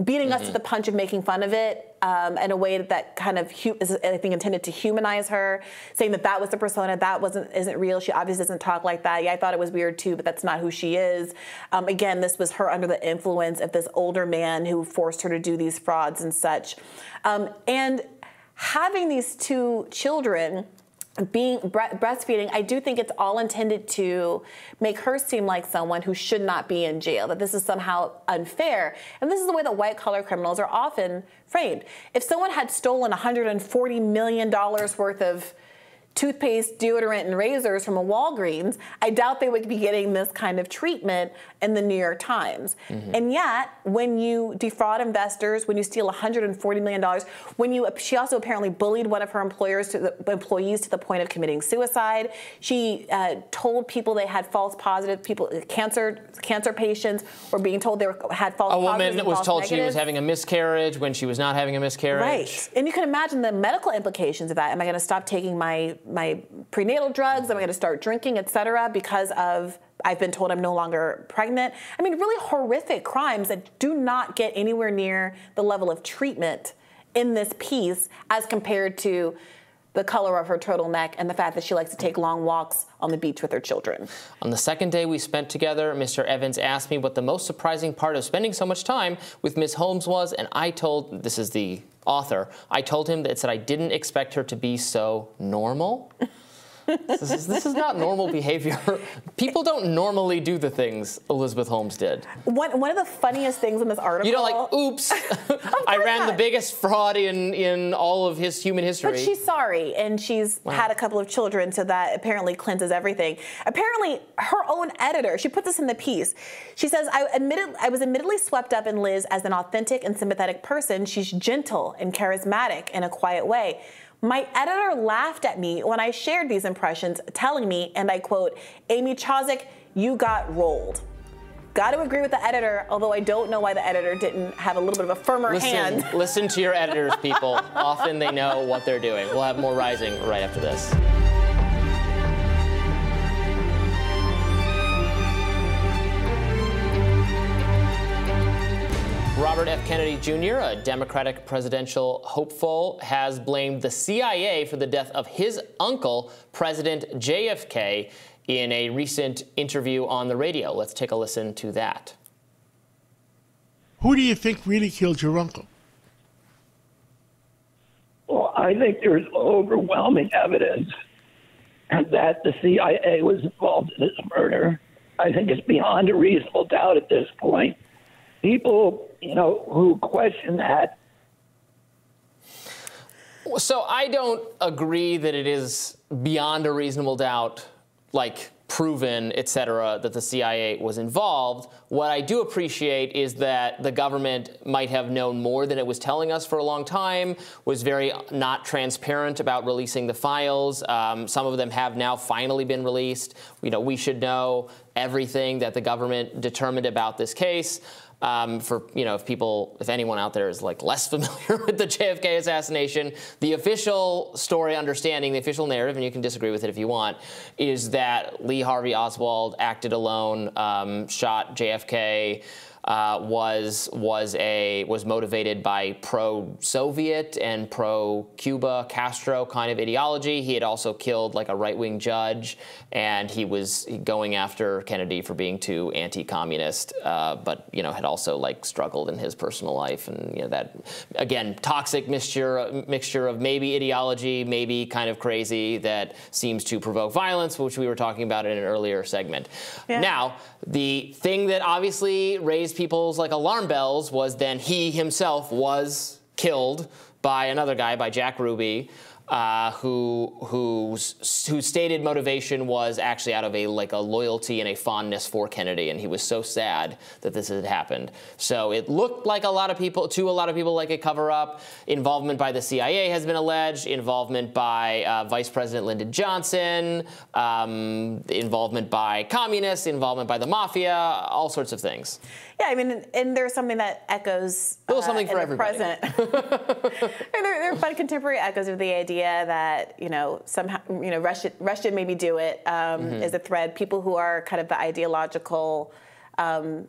beating mm-hmm. us to mm-hmm. the punch of making fun of it um, in a way that, that kind of hu- is, I think intended to humanize her, saying that that was the persona that wasn't isn't real. She obviously doesn't talk like that. Yeah, I thought it was weird too, but that's not who she is. Um, again, this was her under the influence of this older man who forced her to do these frauds and such, um, and having these two children being breastfeeding, I do think it's all intended to make her seem like someone who should not be in jail, that this is somehow unfair. And this is the way that white collar criminals are often framed. If someone had stolen $140 million worth of toothpaste, deodorant, and razors from a Walgreens, I doubt they would be getting this kind of treatment in the New York Times. Mm-hmm. And yet, when you defraud investors, when you steal $140 million, when you, she also apparently bullied one of her employers to the, employees to the point of committing suicide. She uh, told people they had false positive people, cancer cancer patients were being told they were, had false. Positives. A woman was told negatives. she was having a miscarriage when she was not having a miscarriage. Right, and you can imagine the medical implications of that. Am I going to stop taking my my prenatal drugs? Am I going to start drinking, et cetera, because of I've been told I'm no longer pregnant? I mean, really horrific crimes that do not get anywhere near the level of treatment in this piece as compared to the color of her turtleneck and the fact that she likes to take long walks on the beach with her children. On the second day we spent together, Mr. Evans asked me what the most surprising part of spending so much time with Miss Holmes was, and I told, this is the author. I told him that said I didn't expect her to be so normal. This, is, this is not normal behavior. People don't normally do the things Elizabeth Holmes did. One, one of the funniest things in this article. You know, like, oops, I ran not. the biggest fraud in, in all of his human history. But she's sorry, and she's wow. had a couple of children, so that apparently cleanses everything. Apparently, her own editor, she put this in the piece. She says, I admitted I was admittedly swept up in Liz as an authentic and sympathetic person. She's gentle and charismatic in a quiet way. My editor laughed at me when I shared these impressions, telling me, and I quote, Amy Chozick, you got rolled. Got to agree with the editor, although I don't know why the editor didn't have a little bit of a firmer listen, hand. listen to your editors, people. Often they know what they're doing. We'll have more Rising right after this. Robert F. Kennedy Jr., a Democratic presidential hopeful, has blamed the CIA for the death of his uncle, President JFK, in a recent interview on the radio. Let's take a listen to that. Who do you think really killed your uncle? Well, I think there's overwhelming evidence that the CIA was involved in this murder. I think it's beyond a reasonable doubt at this point people, you know, who question that. So I don't agree that it is beyond a reasonable doubt, like proven, et cetera, that the CIA was involved. What I do appreciate is that the government might have known more than it was telling us for a long time, was very not transparent about releasing the files. Um, some of them have now finally been released. You know, we should know everything that the government determined about this case. Um, for you know, if people, if anyone out there is like less familiar with the JFK assassination, the official story, understanding the official narrative, and you can disagree with it if you want, is that Lee Harvey Oswald acted alone, um, shot JFK uh, was was a was motivated by pro-Soviet and pro-Cuba Castro kind of ideology. He had also killed like a right-wing judge, and he was going after Kennedy for being too anti-communist, uh, but you know had also like struggled in his personal life, and you know that again toxic mixture mixture of maybe ideology, maybe kind of crazy that seems to provoke violence, which we were talking about in an earlier segment. Yeah. Now the thing that obviously raised people's like alarm bells was then he himself was killed by another guy, by Jack Ruby uh, who whose whose stated motivation was actually out of a like a loyalty and a fondness for Kennedy, and he was so sad that this had happened. So it looked like a lot of people to a lot of people like a cover up. Involvement by the CIA has been alleged. Involvement by uh, Vice President Lyndon Johnson. Um, involvement by communists. Involvement by the mafia. All sorts of things. Yeah, I mean, and there's something that echoes a little something uh, for everybody. Present. and there, there, are fun contemporary echoes of the idea that you know somehow you know Russia Russia maybe do it um, mm-hmm. is a thread. People who are kind of the ideological. Um,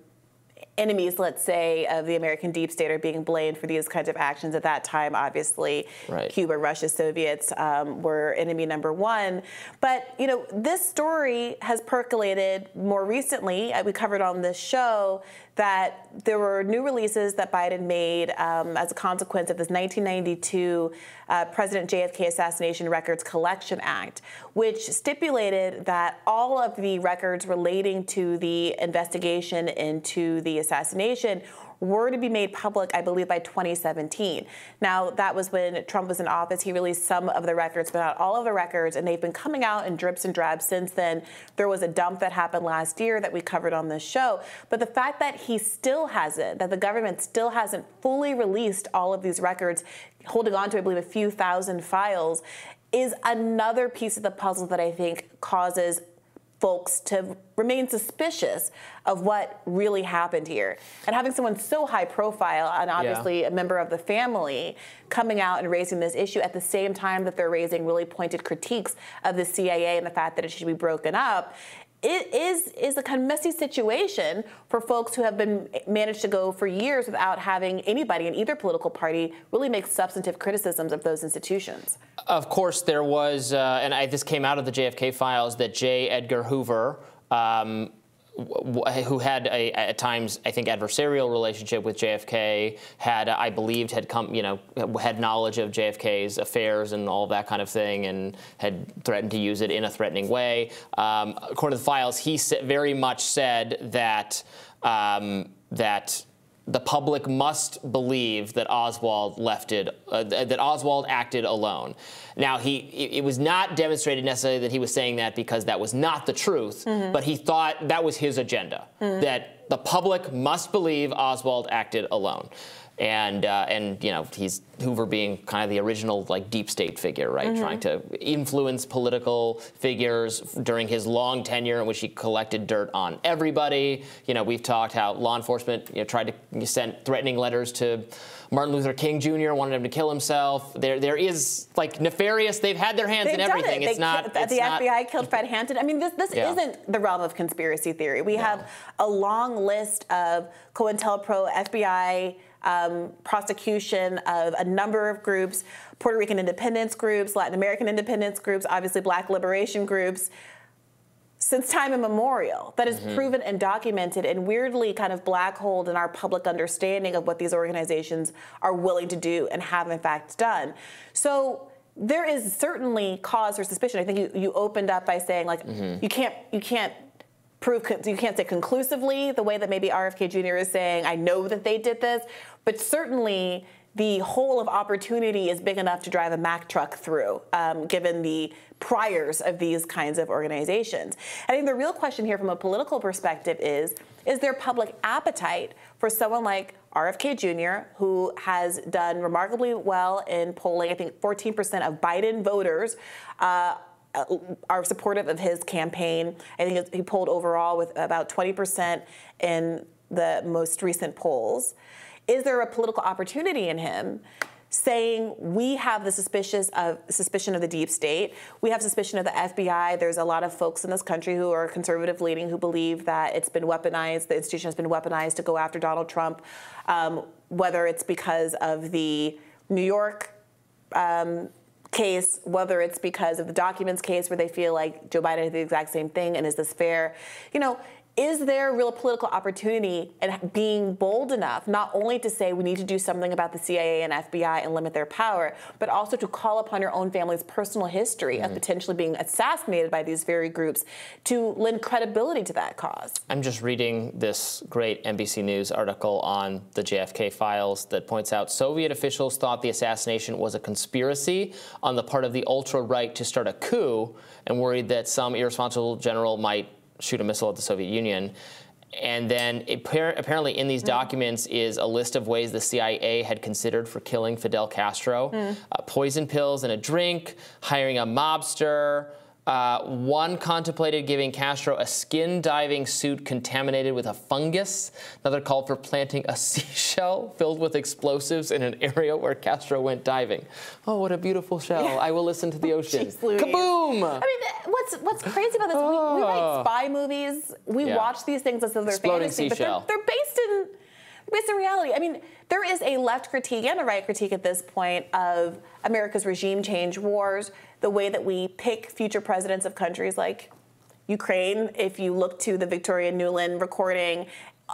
enemies, let's say, of the American deep state are being blamed for these kinds of actions. At that time, obviously, right. Cuba, Russia, Soviets um, were enemy number one. But you know, this story has percolated more recently. Uh, we covered on this show that there were new releases that Biden made um, as a consequence of this 1992 uh, President JFK Assassination Records Collection Act, which stipulated that all of the records relating to the investigation into the assassination were to be made public, I believe, by 2017. Now, that was when Trump was in office. He released some of the records, but not all of the records, and they've been coming out in drips and drabs since then. There was a dump that happened last year that we covered on this show. But the fact that he still hasn't, that the government still hasn't fully released all of these records, holding on to, I believe, a few thousand files, is another piece of the puzzle that I think causes folks to remain suspicious of what really happened here. And having someone so high profile and obviously yeah. a member of the family coming out and raising this issue at the same time that they're raising really pointed critiques of the CIA and the fact that it should be broken up it is is a kind of messy situation for folks who have been managed to go for years without having anybody in either political party really make substantive criticisms of those institutions. Of course, there was, uh, and I, this came out of the JFK files that J. Edgar Hoover. Um, who had a, at times I think adversarial relationship with JFK, had I believed had come you know had knowledge of JFK's affairs and all that kind of thing, and had threatened to use it in a threatening way. Um, according to the files, he very much said that um, that the public must believe that Oswald left it, uh, that Oswald acted alone. Now, he it was not demonstrated necessarily that he was saying that because that was not the truth, mm-hmm. but he thought that was his agenda, mm-hmm. that the public must believe Oswald acted alone and uh, and you know he's Hoover being kind of the original like deep state figure, right? Mm-hmm. Trying to influence political figures during his long tenure in which he collected dirt on everybody. You know, we've talked how law enforcement you know, tried to send threatening letters to Martin Luther King Jr. wanted him to kill himself. There there is like nefarious. They've had their hands they've in everything. It. It's not. Ki- it's the not, FBI killed Fred Hampton. I mean, this this yeah. isn't the realm of conspiracy theory. We have a long list of COINTELPRO, FBI um, prosecution of a number of groups Puerto Rican independence groups, Latin American independence groups, obviously black liberation groups. Since time immemorial, that is mm-hmm. proven and documented and weirdly kind of black holed in our public understanding of what these organizations are willing to do and have in fact done. So there is certainly cause for suspicion. I think you, you opened up by saying like mm-hmm. you can't you can't prove you can't say conclusively the way that maybe RFK Jr. is saying I know that they did this, but certainly the hole of opportunity is big enough to drive a Mack truck through, um, given the priors of these kinds of organizations. I think the real question here from a political perspective is, is there public appetite for someone like RFK Jr., who has done remarkably well in polling, I think 14% of Biden voters uh, are supportive of his campaign. I think he polled overall with about 20% in the most recent polls. Is there a political opportunity in him saying we have the suspicious of suspicion of the deep state, we have suspicion of the FBI. There's a lot of folks in this country who are conservative leaning who believe that it's been weaponized, the institution has been weaponized to go after Donald Trump, um, whether it's because of the New York um, case, whether it's because of the documents case where they feel like Joe Biden did the exact same thing and is this fair? You know, is there real political opportunity and being bold enough not only to say we need to do something about the CIA and FBI and limit their power, but also to call upon your own family's personal history mm-hmm. of potentially being assassinated by these very groups to lend credibility to that cause? I'm just reading this great NBC News article on the JFK files that points out Soviet officials thought the assassination was a conspiracy on the part of the ultra right to start a coup and worried that some irresponsible general might shoot a missile at the Soviet Union. And then apparently in these mm. documents is a list of ways the CIA had considered for killing Fidel Castro. Mm. Uh, poison pills in a drink, hiring a mobster, uh, one contemplated giving Castro a skin diving suit contaminated with a fungus. Another called for planting a seashell filled with explosives in an area where Castro went diving. Oh, what a beautiful shell. Yeah. I will listen to the ocean. Jeez, Kaboom! I mean, what's what's crazy about this, oh. we, we, write ah. spy movies, we yeah. watch these things as though they're Exploding fantasy, seashell. but they're, they're based in based in reality. I mean, there is a left critique and a right critique at this point of America's regime change wars, the way that we pick future presidents of countries like Ukraine. If you look to the Victoria Nuland recording,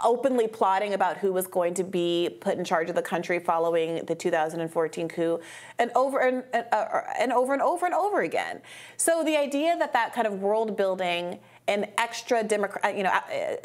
openly plotting about who was going to be put in charge of the country following the 2014 coup, and over and, uh, and over and over and over again. So the idea that that kind of world building an extra Democrat, you know, uh,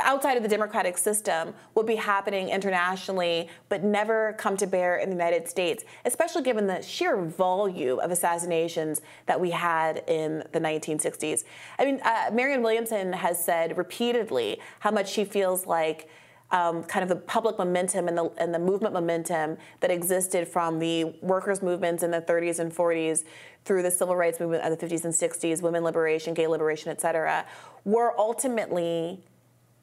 outside of the democratic system would be happening internationally, but never come to bear in the United States, especially given the sheer volume of assassinations that we had in the 1960s. I mean, uh, Marianne Williamson has said repeatedly how much she feels like um, kind of the public momentum and the, and the movement momentum that existed from the workers' movements in the 30s and 40s through the civil rights movement of the 50s and 60s, women liberation, gay liberation, et cetera, were ultimately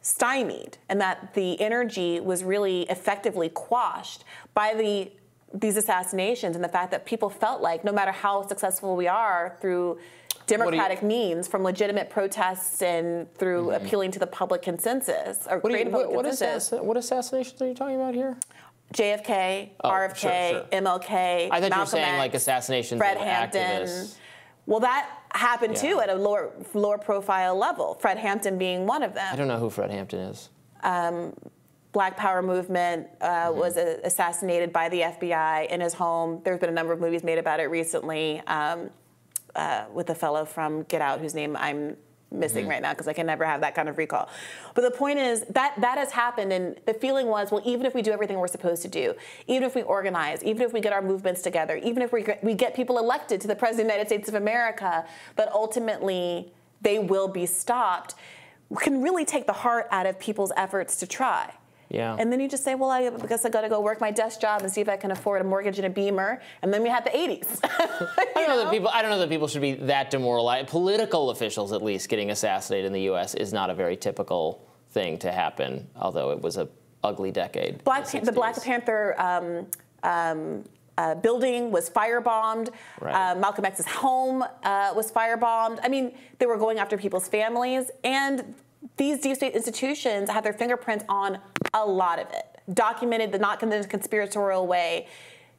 stymied and that the energy was really effectively quashed by the these assassinations and the fact that people felt like no matter how successful we are through democratic you, means from legitimate protests and through mm-hmm. appealing to the public consensus or what creating you, public what, consensus. What, what assassinations are you talking about here? JFK, oh, RFK, sure, sure. MLK. I thought Malcolm you were saying X, like assassinations Fred of Hampton. activists. Well, that happened Yeah. too at a lower lower profile level. Fred Hampton being one of them. I don't know who Fred Hampton is. Black Power movement uh, Mm-hmm. was uh, assassinated by the FBI in his home. There's been a number of movies made about it recently um, uh, with a fellow from Get Out whose name I'm missing Mm-hmm. right now because I can never have that kind of recall. But the point is that that has happened, and the feeling was, well, even if we do everything we're supposed to do, even if we organize, even if we get our movements together, even if we get, we get people elected to the President of the United States of America, but ultimately they will be stopped, can really take the heart out of people's efforts to try. Yeah. And then you just say, well, I guess I got to go work my desk job and see if I can afford a mortgage and a Beamer. And then we had the 80s. I don't know that people. I don't know that people should be that demoralized. Political officials, at least, getting assassinated in the U.S. is not a very typical thing to happen. Although it was a ugly decade. Black, the the Black Panther um, um, uh, building was firebombed. Right. Uh, Malcolm X's home uh, was firebombed. I mean, they were going after people's families, and these deep state institutions have their fingerprints on a lot of it, documented, the not in the conspiratorial way.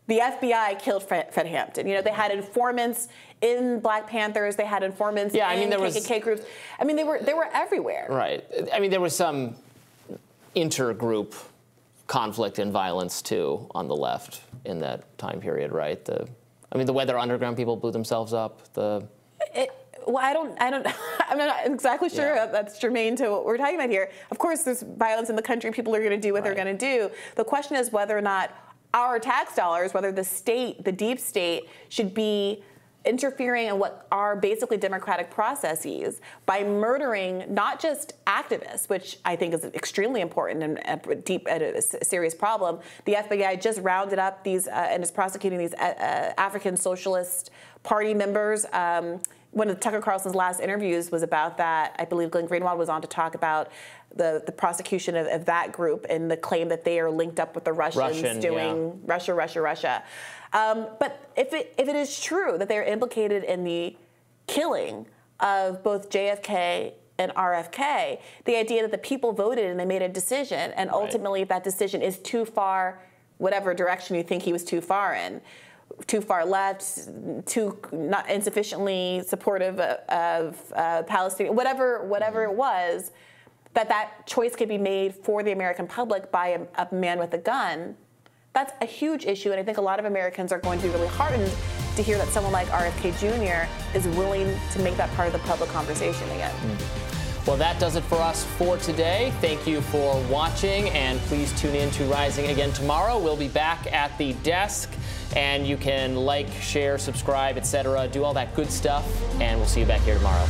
The FBI killed Fred, Fred Hampton. You know, they had informants in Black Panthers. They had informants Yeah, I in mean, there was- KKK groups. I mean, they were they were everywhere. Right. I mean, there was some intergroup conflict and violence too on the left in that time period, right? The, I mean, the Weather Underground people blew themselves up. The It, well, I don't, I don't, I'm not exactly sure Yeah. that's germane to what we're talking about here. Of course, there's violence in the country. People are going to do what they're going to do. The question is whether or not our tax dollars, whether the state, the deep state, should be interfering in what are basically democratic processes by murdering not just activists, which I think is extremely important and a deep, and a serious problem. The FBI just rounded up these uh, and is prosecuting these uh, uh, African Socialist Party members. Um, one of Tucker Carlson's last interviews was about that. I believe Glenn Greenwald was on to talk about the, the prosecution of, of that group and the claim that they are linked up with the Russians Russian, doing yeah. Russia, Russia, Russia. Um, but if it, if it is true that they're implicated in the killing of both JFK and RFK, the idea that the people voted and they made a decision, and ultimately, if that decision is too far, whatever direction you think he was too far in, too far left, too not insufficiently supportive of, of uh, Palestine, whatever whatever it was, that that choice could be made for the American public by a, a man with a gun. That's a huge issue, and I think a lot of Americans are going to be really heartened to hear that someone like RFK Jr. is willing to make that part of the public conversation again. Well, that does it for us for today. Thank you for watching, and please tune in to Rising again tomorrow. We'll be back at the desk, and you can like, share, subscribe, etc. Do all that good stuff, and we'll see you back here tomorrow.